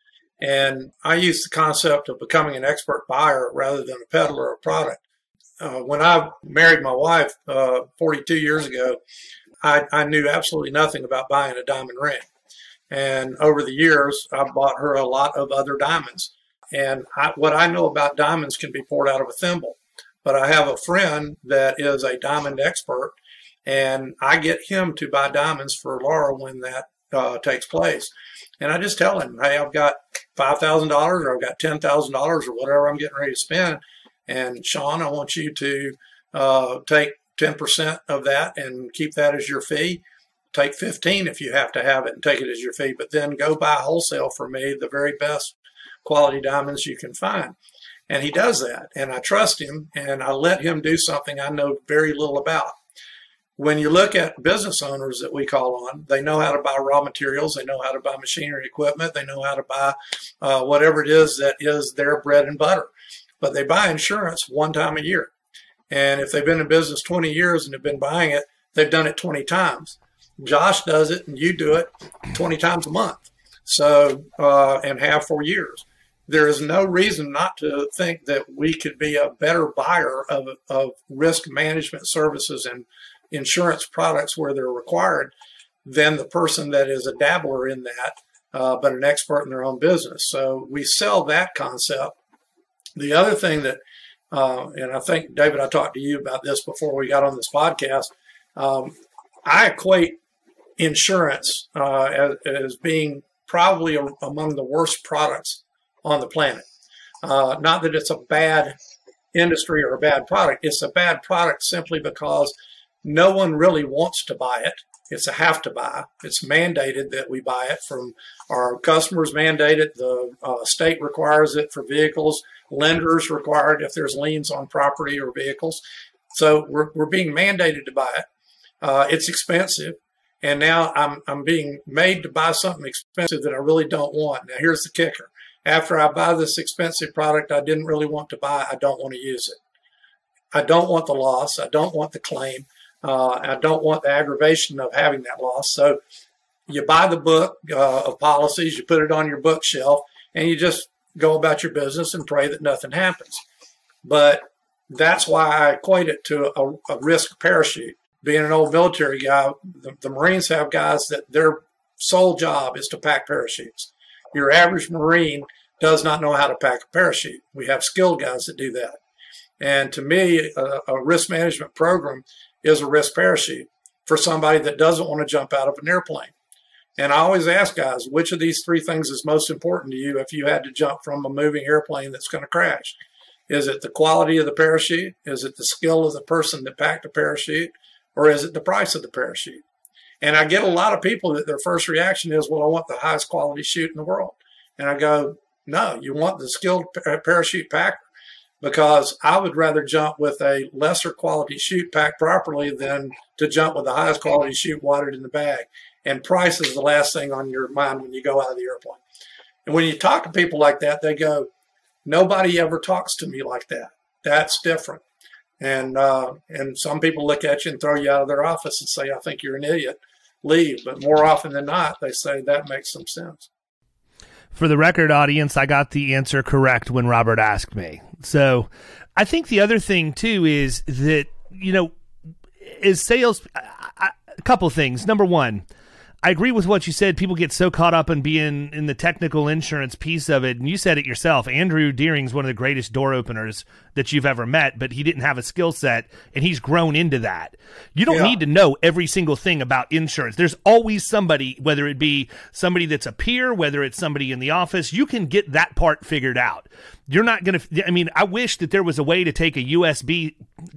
And I use the concept of becoming an expert buyer rather than a peddler of product. Uh, when I married my wife uh, 42 years ago, I, I knew absolutely nothing about buying a diamond ring. And over the years, I bought her a lot of other diamonds. And I, what I know about diamonds can be poured out of a thimble. But I have a friend that is a diamond expert, and I get him to buy diamonds for Laura when that uh, takes place. And I just tell him, hey, I've got $5,000 or I've got $10,000 or whatever I'm getting ready to spend. And Sean, I want you to uh, take 10% of that and keep that as your fee. Take 15 if you have to have it and take it as your fee, but then go buy wholesale for me the very best quality diamonds you can find. And he does that. And I trust him and I let him do something I know very little about. When you look at business owners that we call on, they know how to buy raw materials, they know how to buy machinery equipment, they know how to buy uh, whatever it is that is their bread and butter. But they buy insurance one time a year. And if they've been in business 20 years and have been buying it, they've done it 20 times. Josh does it and you do it 20 times a month. So, uh, and have for years there is no reason not to think that we could be a better buyer of, of risk management services and insurance products where they're required than the person that is a dabbler in that, uh, but an expert in their own business. So we sell that concept. The other thing that, uh, and I think, David, I talked to you about this before we got on this podcast. Um, I equate insurance uh, as, as, being probably a, among the worst products on the planet. Uh, not that it's a bad industry or a bad product. It's a bad product simply because no one really wants to buy it. It's a have to buy. It's mandated that we buy it from our customers. Mandated. The uh, state requires it for vehicles. Lenders require it if there's liens on property or vehicles. So we're, we're being mandated to buy it. Uh, it's expensive. And now I'm, I'm being made to buy something expensive that I really don't want. Now here's the kicker after I buy this expensive product I didn't really want to buy, I don't want to use it. I don't want the loss. I don't want the claim. Uh, I don't want the aggravation of having that loss. So you buy the book uh, of policies, you put it on your bookshelf, and you just go about your business and pray that nothing happens. But that's why I equate it to a, a risk parachute. Being an old military guy, the, the Marines have guys that their sole job is to pack parachutes. Your average Marine does not know how to pack a parachute. We have skilled guys that do that. And to me, a, a risk management program is a risk parachute for somebody that doesn't want to jump out of an airplane. And I always ask guys, which of these three things is most important to you if you had to jump from a moving airplane that's going to crash? Is it the quality of the parachute? Is it the skill of the person that packed the parachute? Or is it the price of the parachute? And I get a lot of people that their first reaction is, well, I want the highest quality chute in the world. And I go, no, you want the skilled parachute packer because I would rather jump with a lesser quality chute packed properly than to jump with the highest quality chute watered in the bag. And price is the last thing on your mind when you go out of the airplane. And when you talk to people like that, they go, nobody ever talks to me like that. That's different. And uh, and some people look at you and throw you out of their office and say, I think you're an idiot leave. But more often than not, they say that makes some sense. For the record audience, I got the answer correct when Robert asked me. So I think the other thing, too, is that, you know, is sales. A couple things. Number one, I agree with what you said. People get so caught up in being in the technical insurance piece of it. And you said it yourself. Andrew Deering's one of the greatest door openers that you've ever met, but he didn't have a skill set and he's grown into that. You don't yeah. need to know every single thing about insurance. There's always somebody, whether it be somebody that's a peer, whether it's somebody in the office, you can get that part figured out. You're not going to, I mean, I wish that there was a way to take a USB,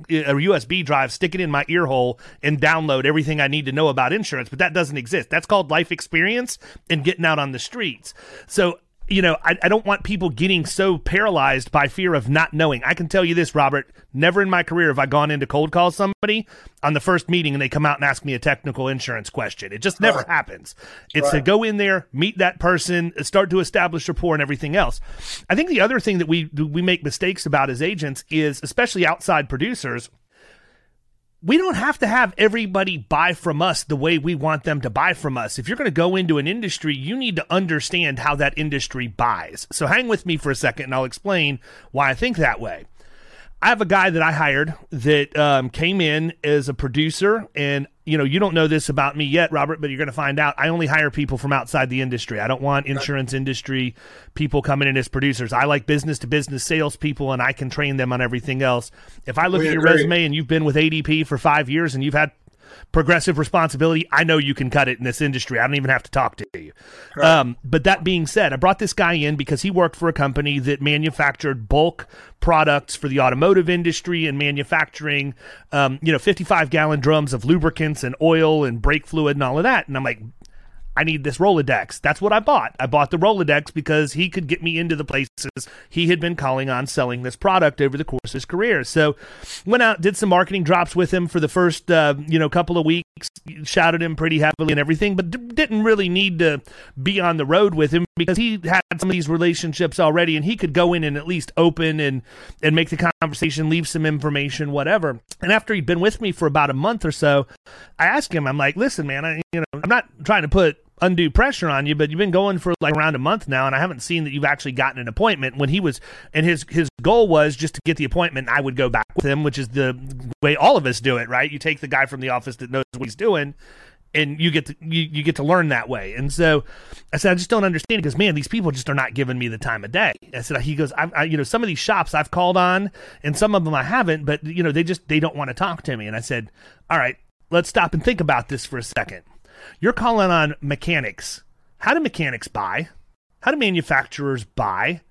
a USB drive, stick it in my ear hole and download everything I need to know about insurance, but that doesn't exist. That's called life experience and getting out on the streets. So you know, I, I, don't want people getting so paralyzed by fear of not knowing. I can tell you this, Robert. Never in my career have I gone into cold call somebody on the first meeting and they come out and ask me a technical insurance question. It just never right. happens. It's right. to go in there, meet that person, start to establish rapport and everything else. I think the other thing that we we make mistakes about as agents is, especially outside producers – we don't have to have everybody buy from us the way we want them to buy from us. If you're going to go into an industry, you need to understand how that industry buys. So hang with me for a second and I'll explain why I think that way. I have a guy that I hired that um, came in as a producer, and you know, you don't know this about me yet, Robert, but you're going to find out. I only hire people from outside the industry. I don't want insurance industry people coming in as producers. I like business to business salespeople, and I can train them on everything else. If I look we at your agree. resume and you've been with ADP for five years and you've had progressive responsibility, I know you can cut it in this industry. I don't even have to talk to you. Right. Um, but that being said, I brought this guy in because he worked for a company that manufactured bulk products for the automotive industry and manufacturing, um, you know, 55 gallon drums of lubricants and oil and brake fluid and all of that. And I'm like, I need this Rolodex. That's what I bought. I bought the Rolodex because he could get me into the places he had been calling on selling this product over the course of his career. So went out, did some marketing drops with him for the first, uh, you know, couple of weeks, shouted him pretty heavily and everything, but d- didn't really need to be on the road with him because he had some of these relationships already and he could go in and at least open and, and make the conversation, leave some information, whatever. And after he'd been with me for about a month or so, I asked him, I'm like, listen, man, I, you know, I'm not trying to put undue pressure on you, but you've been going for like around a month now, and I haven't seen that you've actually gotten an appointment. When he was, and his his goal was just to get the appointment. I would go back with him, which is the way all of us do it, right? You take the guy from the office that knows what he's doing, and you get to you, you get to learn that way. And so I said, I just don't understand because man, these people just are not giving me the time of day. I said, he goes, I, I, you know, some of these shops I've called on, and some of them I haven't, but you know, they just they don't want to talk to me. And I said, all right, let's stop and think about this for a second. You're calling on mechanics. How do mechanics buy? How do manufacturers buy?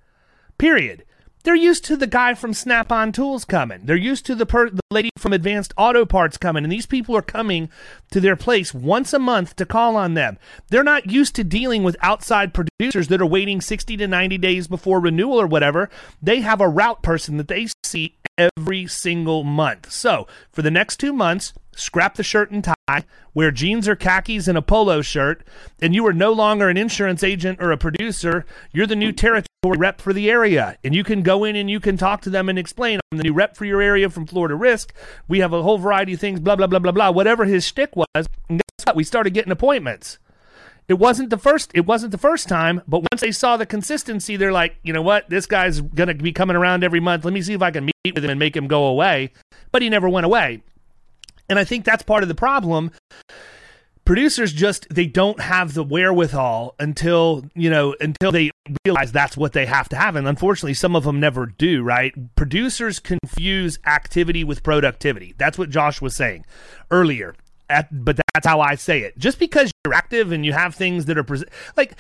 Period. They're used to the guy from Snap on Tools coming. They're used to the, per- lady from Advanced Auto Parts coming. And these people are coming to their place once a month to call on them. They're not used to dealing with outside producers that are waiting 60 to 90 days before renewal or whatever. They have a route person that they see every single month. So for the next two months, scrap the shirt and tie, wear jeans or khakis and a polo shirt, and you are no longer an insurance agent or a producer. You're the new territory rep for the area. And you can go in and you can talk to them and explain, I'm the new rep for your area from Florida Risk. We have a whole variety of things, blah, blah, blah, blah, blah. Whatever his shtick was, and guess what? We started getting appointments. It wasn't the first. It wasn't the first time, but once they saw the consistency, they're like, you know what? This guy's gonna be coming around every month. Let me see if I can meet with him and make him go away. But he never went away. And I think that's part of the problem. Producers just they don't have the wherewithal until, you know, until they realize that's what they have to have and unfortunately some of them never do, right? Producers confuse activity with productivity. That's what Josh was saying earlier. At, but that's how I say it. Just because you're active and you have things that are pre- like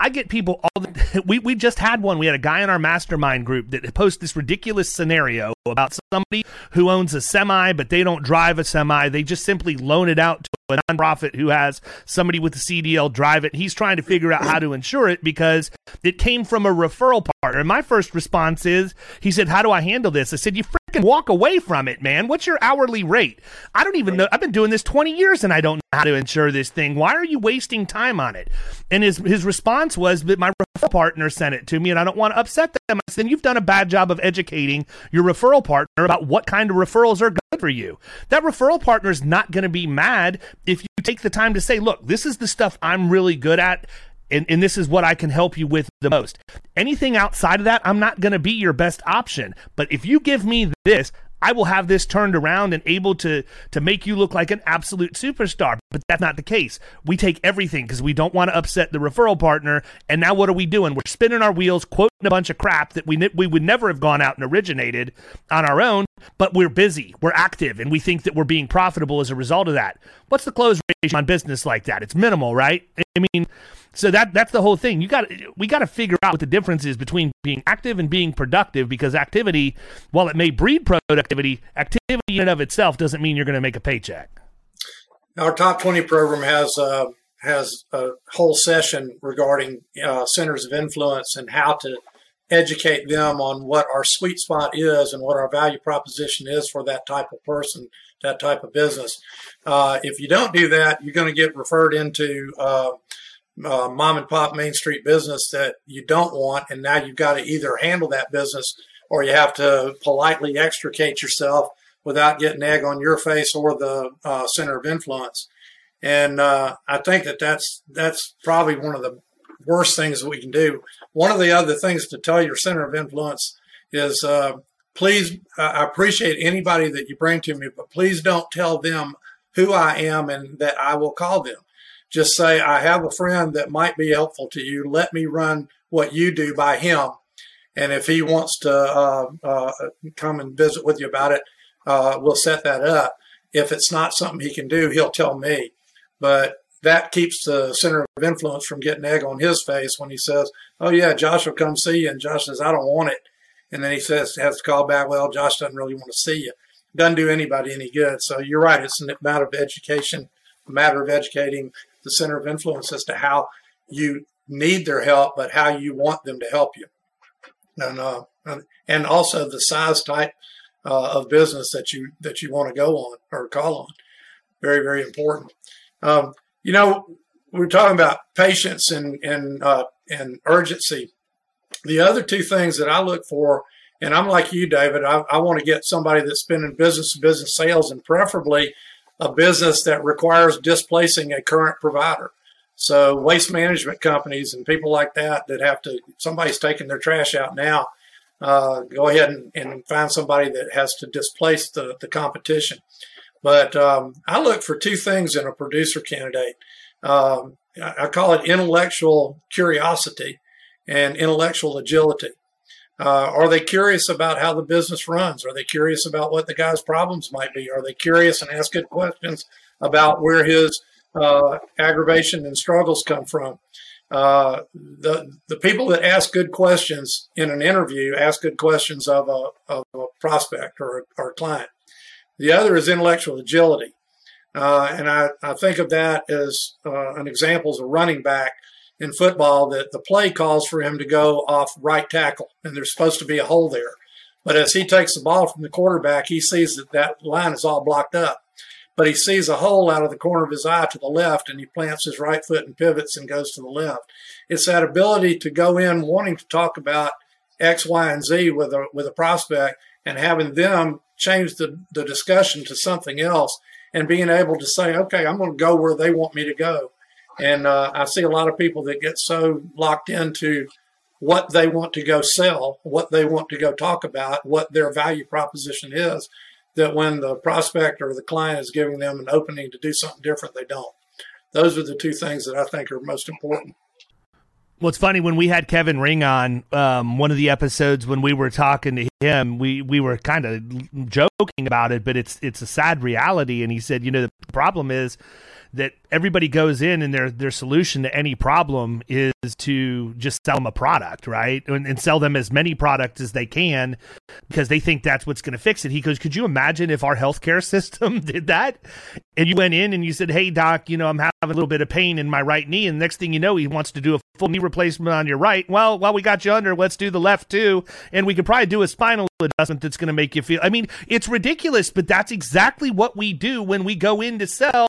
I get people all the we we just had one. We had a guy in our mastermind group that posted this ridiculous scenario about somebody who owns a semi, but they don't drive a semi. They just simply loan it out to a nonprofit who has somebody with a CDL drive it. He's trying to figure out how to insure it because it came from a referral partner. And my first response is, he said, "How do I handle this?" I said, "You freaking walk away from it, man. What's your hourly rate? I don't even know. I've been doing this 20 years and I don't know how to insure this thing. Why are you wasting time on it?" And his his response was that my referral partner sent it to me and I don't want to upset them. I said, "Then you've done a bad job of educating your referral partner about what kind of referrals are good for you. That referral partner is not going to be mad if you take the time to say, look, this is the stuff I'm really good at. And, and this is what I can help you with the most. Anything outside of that, I'm not going to be your best option. But if you give me this, I will have this turned around and able to to make you look like an absolute superstar. But that's not the case. We take everything because we don't want to upset the referral partner. And now what are we doing? We're spinning our wheels, quoting a bunch of crap that we we would never have gone out and originated on our own. But we're busy, we're active, and we think that we're being profitable as a result of that. What's the close ratio on business like that? It's minimal, right? I mean. So that that's the whole thing. You got we got to figure out what the difference is between being active and being productive because activity, while it may breed productivity, activity in and of itself doesn't mean you're going to make a paycheck. Our top 20 program has uh, has a whole session regarding uh, centers of influence and how to educate them on what our sweet spot is and what our value proposition is for that type of person, that type of business. Uh, if you don't do that, you're going to get referred into uh, mom and pop Main Street business that you don't want, and now you've got to either handle that business or you have to politely extricate yourself without getting egg on your face or the uh, center of influence. And uh, I think that that's that's probably one of the worst things that we can do. One of the other things to tell your center of influence is uh, please, I appreciate anybody that you bring to me, but please don't tell them who I am and that I will call them just say, I have a friend that might be helpful to you. Let me run what you do by him. And if he wants to uh, uh, come and visit with you about it, uh, we'll set that up. If it's not something he can do, he'll tell me. But that keeps the center of influence from getting egg on his face when he says, Oh, yeah, Josh will come see you. And Josh says, I don't want it. And then he says, has to call back, Well, Josh doesn't really want to see you. Doesn't do anybody any good. So you're right. It's a matter of education, a matter of educating the center of influence as to how you need their help, but how you want them to help you. And, uh, and also the size type uh, of business that you that you want to go on or call on. Very very important. Um, you know, we are talking about patience and and uh, and urgency. The other two things that I look for, and I'm like you, David. I, I want to get somebody that's been in business to business sales, and preferably a business that requires displacing a current provider. So waste management companies and people like that that have to somebody's taking their trash out now uh, go ahead and, and, find somebody that has to displace the, the competition. But um, I look for two things in a producer candidate. Um, I call it intellectual curiosity and intellectual agility. Uh, are they curious about how the business runs? Are they curious about what the guy's problems might be? Are they curious and ask good questions about where his uh, aggravation and struggles come from? Uh, the the people that ask good questions in an interview ask good questions of a, of a prospect or, or a client. The other is intellectual agility. Uh, and I, I think of that as uh, an example as a running back in football that the play calls for him to go off right tackle, and there's supposed to be a hole there. But as he takes the ball from the quarterback, he sees that that line is all blocked up but he sees a hole out of the corner of his eye to the left and he plants his right foot and pivots and goes to the left. It's that ability to go in wanting to talk about X, Y, and Z with a with a prospect and having them change the, the discussion to something else and being able to say, okay, I'm going to go where they want me to go. And uh, I see a lot of people that get so locked into what they want to go sell, what they want to go talk about, what their value proposition is, that when the prospect or the client is giving them an opening to do something different, they don't. Those are the two things that I think are most important. Well, it's funny when we had Kevin Ring on um, one of the episodes when we were talking to him, we, we were kind of joking about it, but it's it's a sad reality. And he said, you know, the problem is that everybody goes in and their their solution to any problem is to just sell them a product, right? And, and sell them as many products as they can because they think that's what's going to fix it. He goes, "Could you imagine if our healthcare system did that?" And you went in and you said, "Hey doc, you know, I'm having a little bit of pain in my right knee." And next thing you know, he wants to do a full knee replacement on your right. Well, while we got you under, let's do the left too, and we could probably do a spinal adjustment that's going to make you feel. I mean, it's ridiculous, but that's exactly what we do when we go in to sell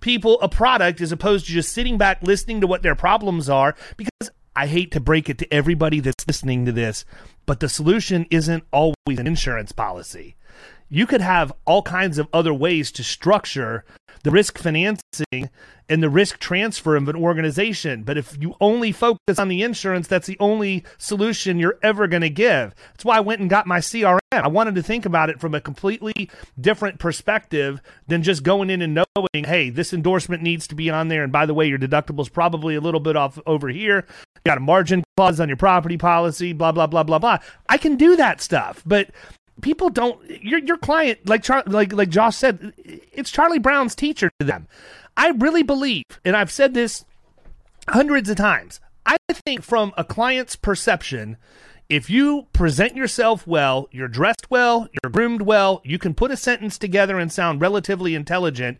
people a product as opposed to just sitting back listening to what their problems are because I hate to break it to everybody that's listening to this, but the solution isn't always an insurance policy. You could have all kinds of other ways to structure the risk financing and the risk transfer of an organization. But if you only focus on the insurance, that's the only solution you're ever going to give. That's why I went and got my CRM. I wanted to think about it from a completely different perspective than just going in and knowing, hey, this endorsement needs to be on there. And by the way, your deductible is probably a little bit off over here. You got a margin clause on your property policy, blah, blah, blah, blah, blah. I can do that stuff. But people don't your your client like Char, like like Josh said it's Charlie Brown's teacher to them. I really believe and I've said this hundreds of times. I think from a client's perception if you present yourself well, you're dressed well, you're groomed well, you can put a sentence together and sound relatively intelligent,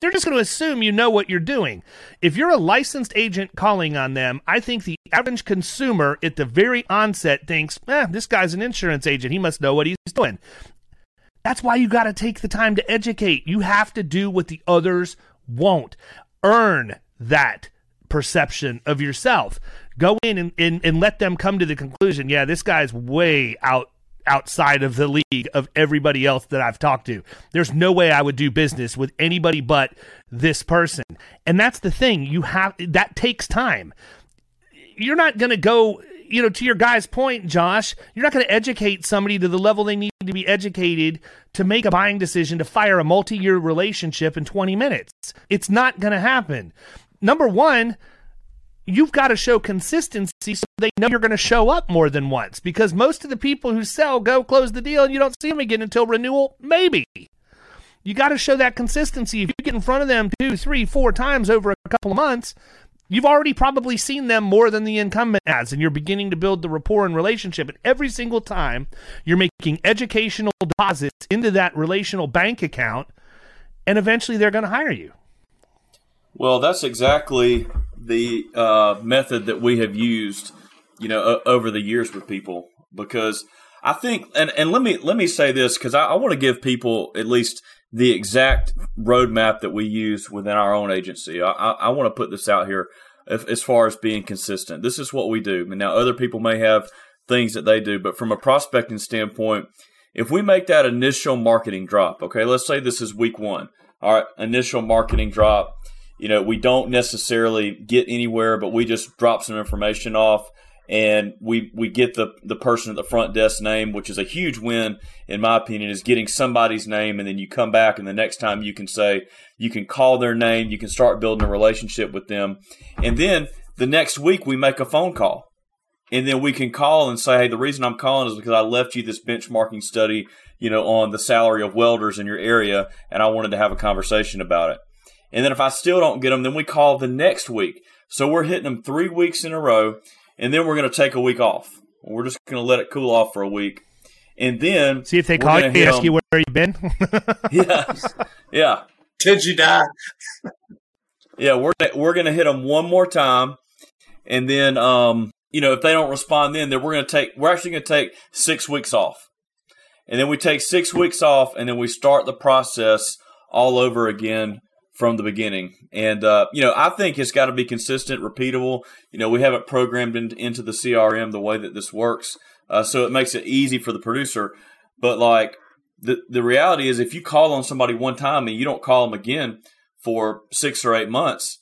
they're just going to assume you know what you're doing. If you're a licensed agent calling on them, I think the average consumer at the very onset thinks, eh, this guy's an insurance agent. He must know what he's doing. That's why you got to take the time to educate. You have to do what the others won't. Earn that perception of yourself. Go in and, and, and let them come to the conclusion, yeah, this guy's way out outside of the league of everybody else that I've talked to. There's no way I would do business with anybody but this person. And that's the thing. You have that takes time. You're not going to go, you know, to your guy's point, Josh, you're not going to educate somebody to the level they need to be educated to make a buying decision to fire a multi-year relationship in 20 minutes. It's not going to happen. Number 1, you've got to show consistency so they know you're going to show up more than once because most of the people who sell go close the deal and you don't see them again until renewal, maybe. You got to show that consistency. If you get in front of them two, three, four times over a couple of months, you've already probably seen them more than the incumbent has, and you're beginning to build the rapport and relationship. And every single time you're making educational deposits into that relational bank account, and eventually they're going to hire you. Well, that's exactly the uh, method that we have used, you know, uh, over the years with people because I think, and, and let me let me say this because I, I want to give people at least the exact roadmap that we use within our own agency. I, I, I want to put this out here if, as far as being consistent. This is what we do. Now other people may have things that they do, but from a prospecting standpoint, if we make that initial marketing drop, okay, let's say this is week one. All right, initial marketing drop. You know, we don't necessarily get anywhere, but we just drop some information off and we we get the the person at the front desk name, which is a huge win in my opinion, is getting somebody's name, and then you come back, and the next time you can say you can call their name, you can start building a relationship with them, and then the next week we make a phone call, and then we can call and say, hey, the reason I'm calling is because I left you this benchmarking study, you know, on the salary of welders in your area, and I wanted to have a conversation about it. And then if I still don't get them, then we call the next week. So we're hitting them three weeks in a row and then we're going to take a week off. We're just going to let it cool off for a week, and then see if they call you, ask them. you where you've been. yeah, yeah. Did you die? yeah, we're we're going to hit them one more time, and then um, you know if they don't respond, then then we're going to take we're actually going to take six weeks off, and then we take six weeks off, and then we start the process all over again from the beginning. And, uh, you know, I think it's got to be consistent, repeatable. You know, we have it programmed in, into the CRM the way that this works. Uh, so it makes it easy for the producer. But, like, the, the reality is if you call on somebody one time and you don't call them again for six or eight months,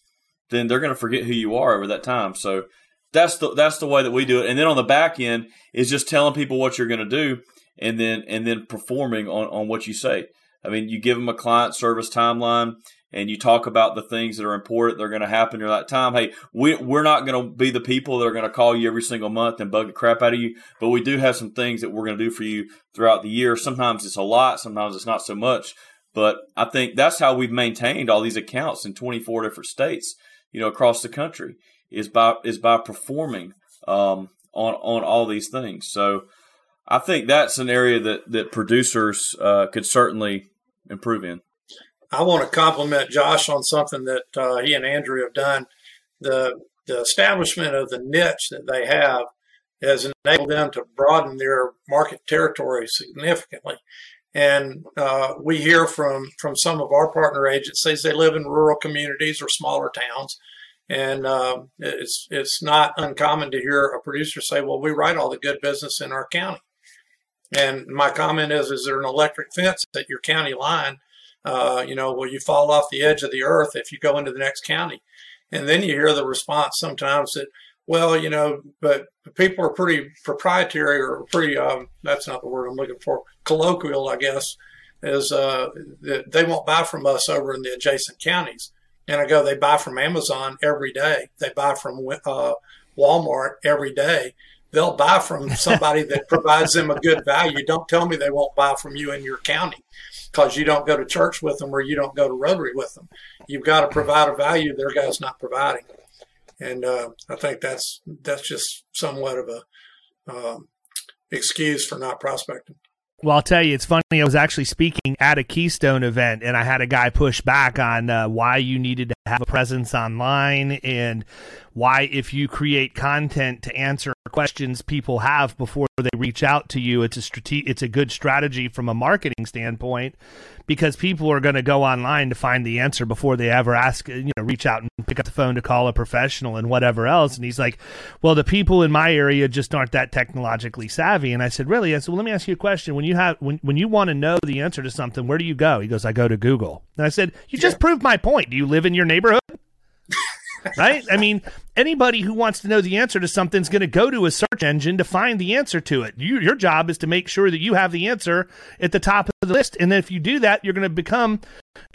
then they're going to forget who you are over that time. So that's the that's the way that we do it. And then on the back end is just telling people what you're going to do and then and then performing on, on what you say. I mean, you give them a client service timeline and you talk about the things that are important, they're going to happen during that time. Hey, we, we're not going to be the people that are going to call you every single month and bug the crap out of you, but we do have some things that we're going to do for you throughout the year. Sometimes it's a lot, sometimes it's not so much. But I think that's how we've maintained all these accounts in 24 different states, you know, across the country is by is by performing um, on on all these things. So I think that's an area that that producers uh, could certainly improve in. I want to compliment Josh on something that uh, he and Andrew have done. The the establishment of the niche that they have has enabled them to broaden their market territory significantly. And uh, we hear from from some of our partner agencies they live in rural communities or smaller towns, and uh, it's it's not uncommon to hear a producer say, "Well, we write all the good business in our county." And my comment is, is there an electric fence at your county line? Uh, you know, will you fall off the edge of the earth if you go into the next county? And then you hear the response sometimes that, well, you know, but people are pretty proprietary or pretty, um, that's not the word I'm looking for, colloquial, I guess, is uh, that they won't buy from us over in the adjacent counties. And I go, they buy from Amazon every day. They buy from uh, Walmart every day they'll buy from somebody that provides them a good value. Don't tell me they won't buy from you in your county because you don't go to church with them or you don't go to Rotary with them. You've got to provide a value their guy's not providing, and uh, I think that's that's just somewhat of a um, excuse for not prospecting. Well, I'll tell you, it's funny. I was actually speaking at a Keystone event, and I had a guy push back on uh, why you needed to have a presence online and why, if you create content to answer questions people have before they reach out to you, it's a strate- it's a good strategy from a marketing standpoint because people are going to go online to find the answer before they ever ask, you know, reach out and pick up the phone to call a professional and whatever else. And he's like, well, the people in my area just aren't that technologically savvy. And I said, really? I said, well, let me ask you a question. When you have, when, when you want to know the answer to something, where do you go? He goes, I go to Google. And I said, you just proved my point. Do you live in your neighborhood? Right? I mean, anybody who wants to know the answer to something is going to go to a search engine to find the answer to it. You, your job is to make sure that you have the answer at the top of the list. And then if you do that, you're going to become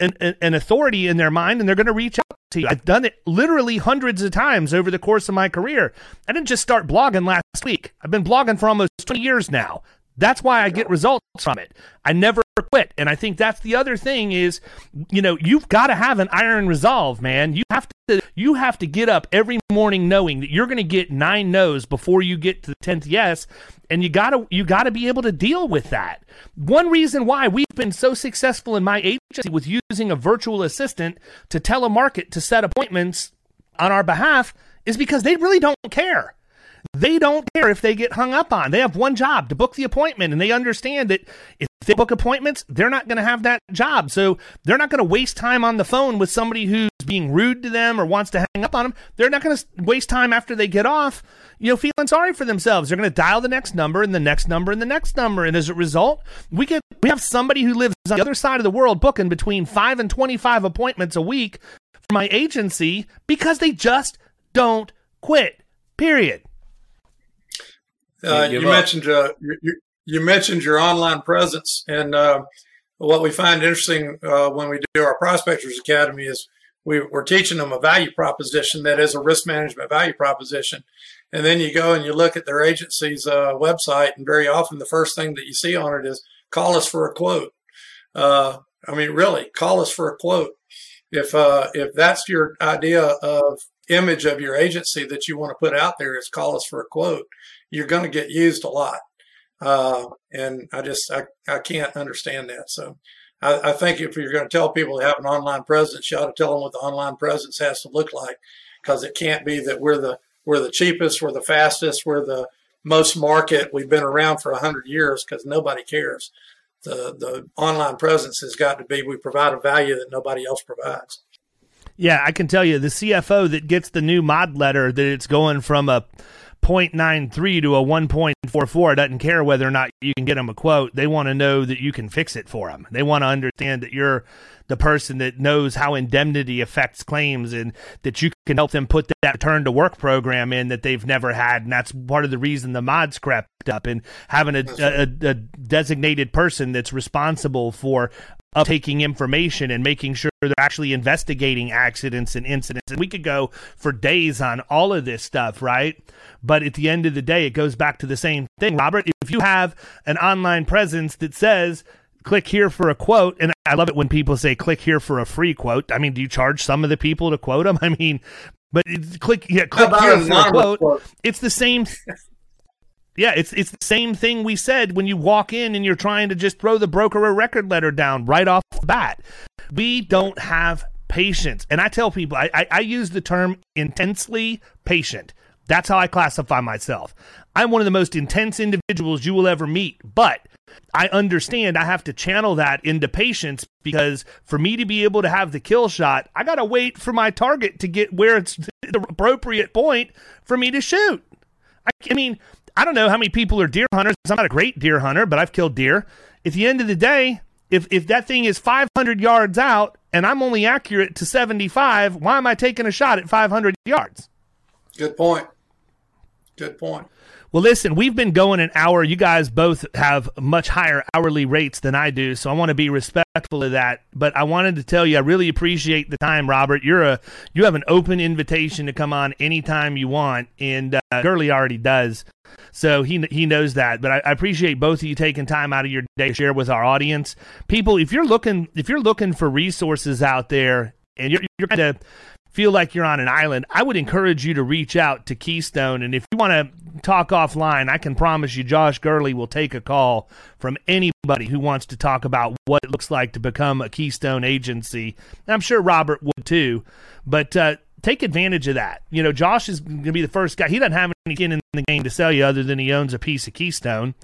an, an, an authority in their mind and they're going to reach out to you. I've done it literally hundreds of times over the course of my career. I didn't just start blogging last week, I've been blogging for almost 20 years now. That's why I get results from it. I never quit. And I think that's the other thing is, you know, you've got to have an iron resolve, man. You have to you have to get up every morning knowing that you're going to get nine no's before you get to the 10th yes and you got to you got to be able to deal with that. One reason why we've been so successful in my agency with using a virtual assistant to telemarket to set appointments on our behalf is because they really don't care. They don't care if they get hung up on. They have one job to book the appointment, and they understand that if they book appointments, they're not going to have that job. So they're not going to waste time on the phone with somebody who's being rude to them or wants to hang up on them. They're not going to waste time after they get off, you know, feeling sorry for themselves. They're going to dial the next number and the next number and the next number. And as a result, we get we have somebody who lives on the other side of the world booking between five and twenty five appointments a week for my agency because they just don't quit. Period. Uh, you up. mentioned uh, you, you, mentioned your online presence, and uh, what we find interesting uh, when we do our Prospectors Academy is we, are teaching them a value proposition that is a risk management value proposition. And then you go and you look at their agency's uh, website, and very often the first thing that you see on it is call us for a quote. Uh, I mean, really, call us for a quote. If if that's your idea of image of your agency that you want to put out there is call us for a quote you're going to get used a lot. Uh, and I just, I, I can't understand that. So I, I think if you're going to tell people to have an online presence, you ought to tell them what the online presence has to look like because it can't be that we're the, we're the cheapest, we're the fastest, we're the most market. We've been around for hundred years because nobody cares. The, the online presence has got to be, we provide a value that nobody else provides. Yeah, I can tell you the CFO that gets the new mod letter that it's going from a 0.93 to a 1.44 doesn't care whether or not you can get them a quote. They want to know that you can fix it for them. They want to understand that you're the person that knows how indemnity affects claims and that you can help them put that return to work program in that they've never had. And that's part of the reason the mods crept up and having a, a, a designated person that's responsible for of taking information and making sure they're actually investigating accidents and incidents. And we could go for days on all of this stuff, right? But at the end of the day, it goes back to the same thing, Robert. If you have an online presence that says, click here for a quote, and I love it when people say, click here for a free quote. I mean, do you charge some of the people to quote them? I mean, but click, yeah, click here for a quote. quote. It's the same. Yeah, it's it's the same thing we said when you walk in and you're trying to just throw the broker a record letter down right off the bat. We don't have patience. And I tell people I, I, I use the term intensely patient. That's how I classify myself. I'm one of the most intense individuals you will ever meet, but I understand I have to channel that into patience because for me to be able to have the kill shot, I got to wait for my target to get where it's the appropriate point for me to shoot. I, I mean, I don't know how many people are deer hunters. I'm not a great deer hunter, but I've killed deer. At the end of the day, if if that thing is 500 yards out and I'm only accurate to 75, why am I taking a shot at 500 yards? Good point. Good point. Well, listen, we've been going an hour. You guys both have much higher hourly rates than I do, so I want to be respectful of that. But I wanted to tell you, I really appreciate the time, Robert. You're a you have an open invitation to come on anytime you want, and uh, Gurley already does, so he he knows that. But I, I appreciate both of you taking time out of your day to share with our audience. People, if you're looking if you're looking for resources out there, and you're you're kind of feel like you're on an island, I would encourage you to reach out to Keystone. And if you want to talk offline, I can promise you Josh Gurley will take a call from anybody who wants to talk about what it looks like to become a Keystone agency. I'm sure Robert would too. But uh, take advantage of that. You know, Josh is going to be the first guy. He doesn't have any skin in the game to sell you other than he owns a piece of Keystone,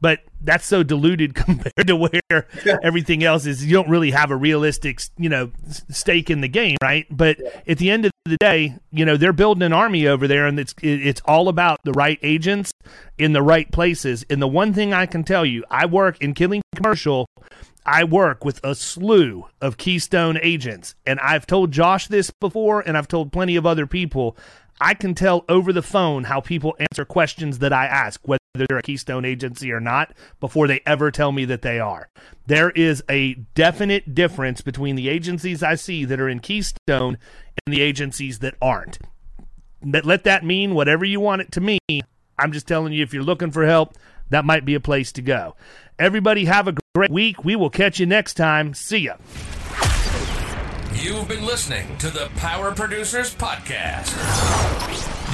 but that's so diluted compared to where everything else is. You don't really have a realistic, you know, stake in the game, right? But yeah. at the end of the day, you know, they're building an army over there, and it's it's all about the right agents in the right places. And the one thing I can tell you, I work in Killing Commercial I work with a slew of Keystone agents, and I've told Josh this before, and I've told plenty of other people. I can tell over the phone how people answer questions that I ask, whether they're a Keystone agency or not, before they ever tell me that they are. There is a definite difference between the agencies I see that are in Keystone and the agencies that aren't. Let that mean whatever you want it to mean. I'm just telling you, if you're looking for help, that might be a place to go. Everybody have a great week. We will catch you next time. See ya. You've been listening to the Power Producers Podcast.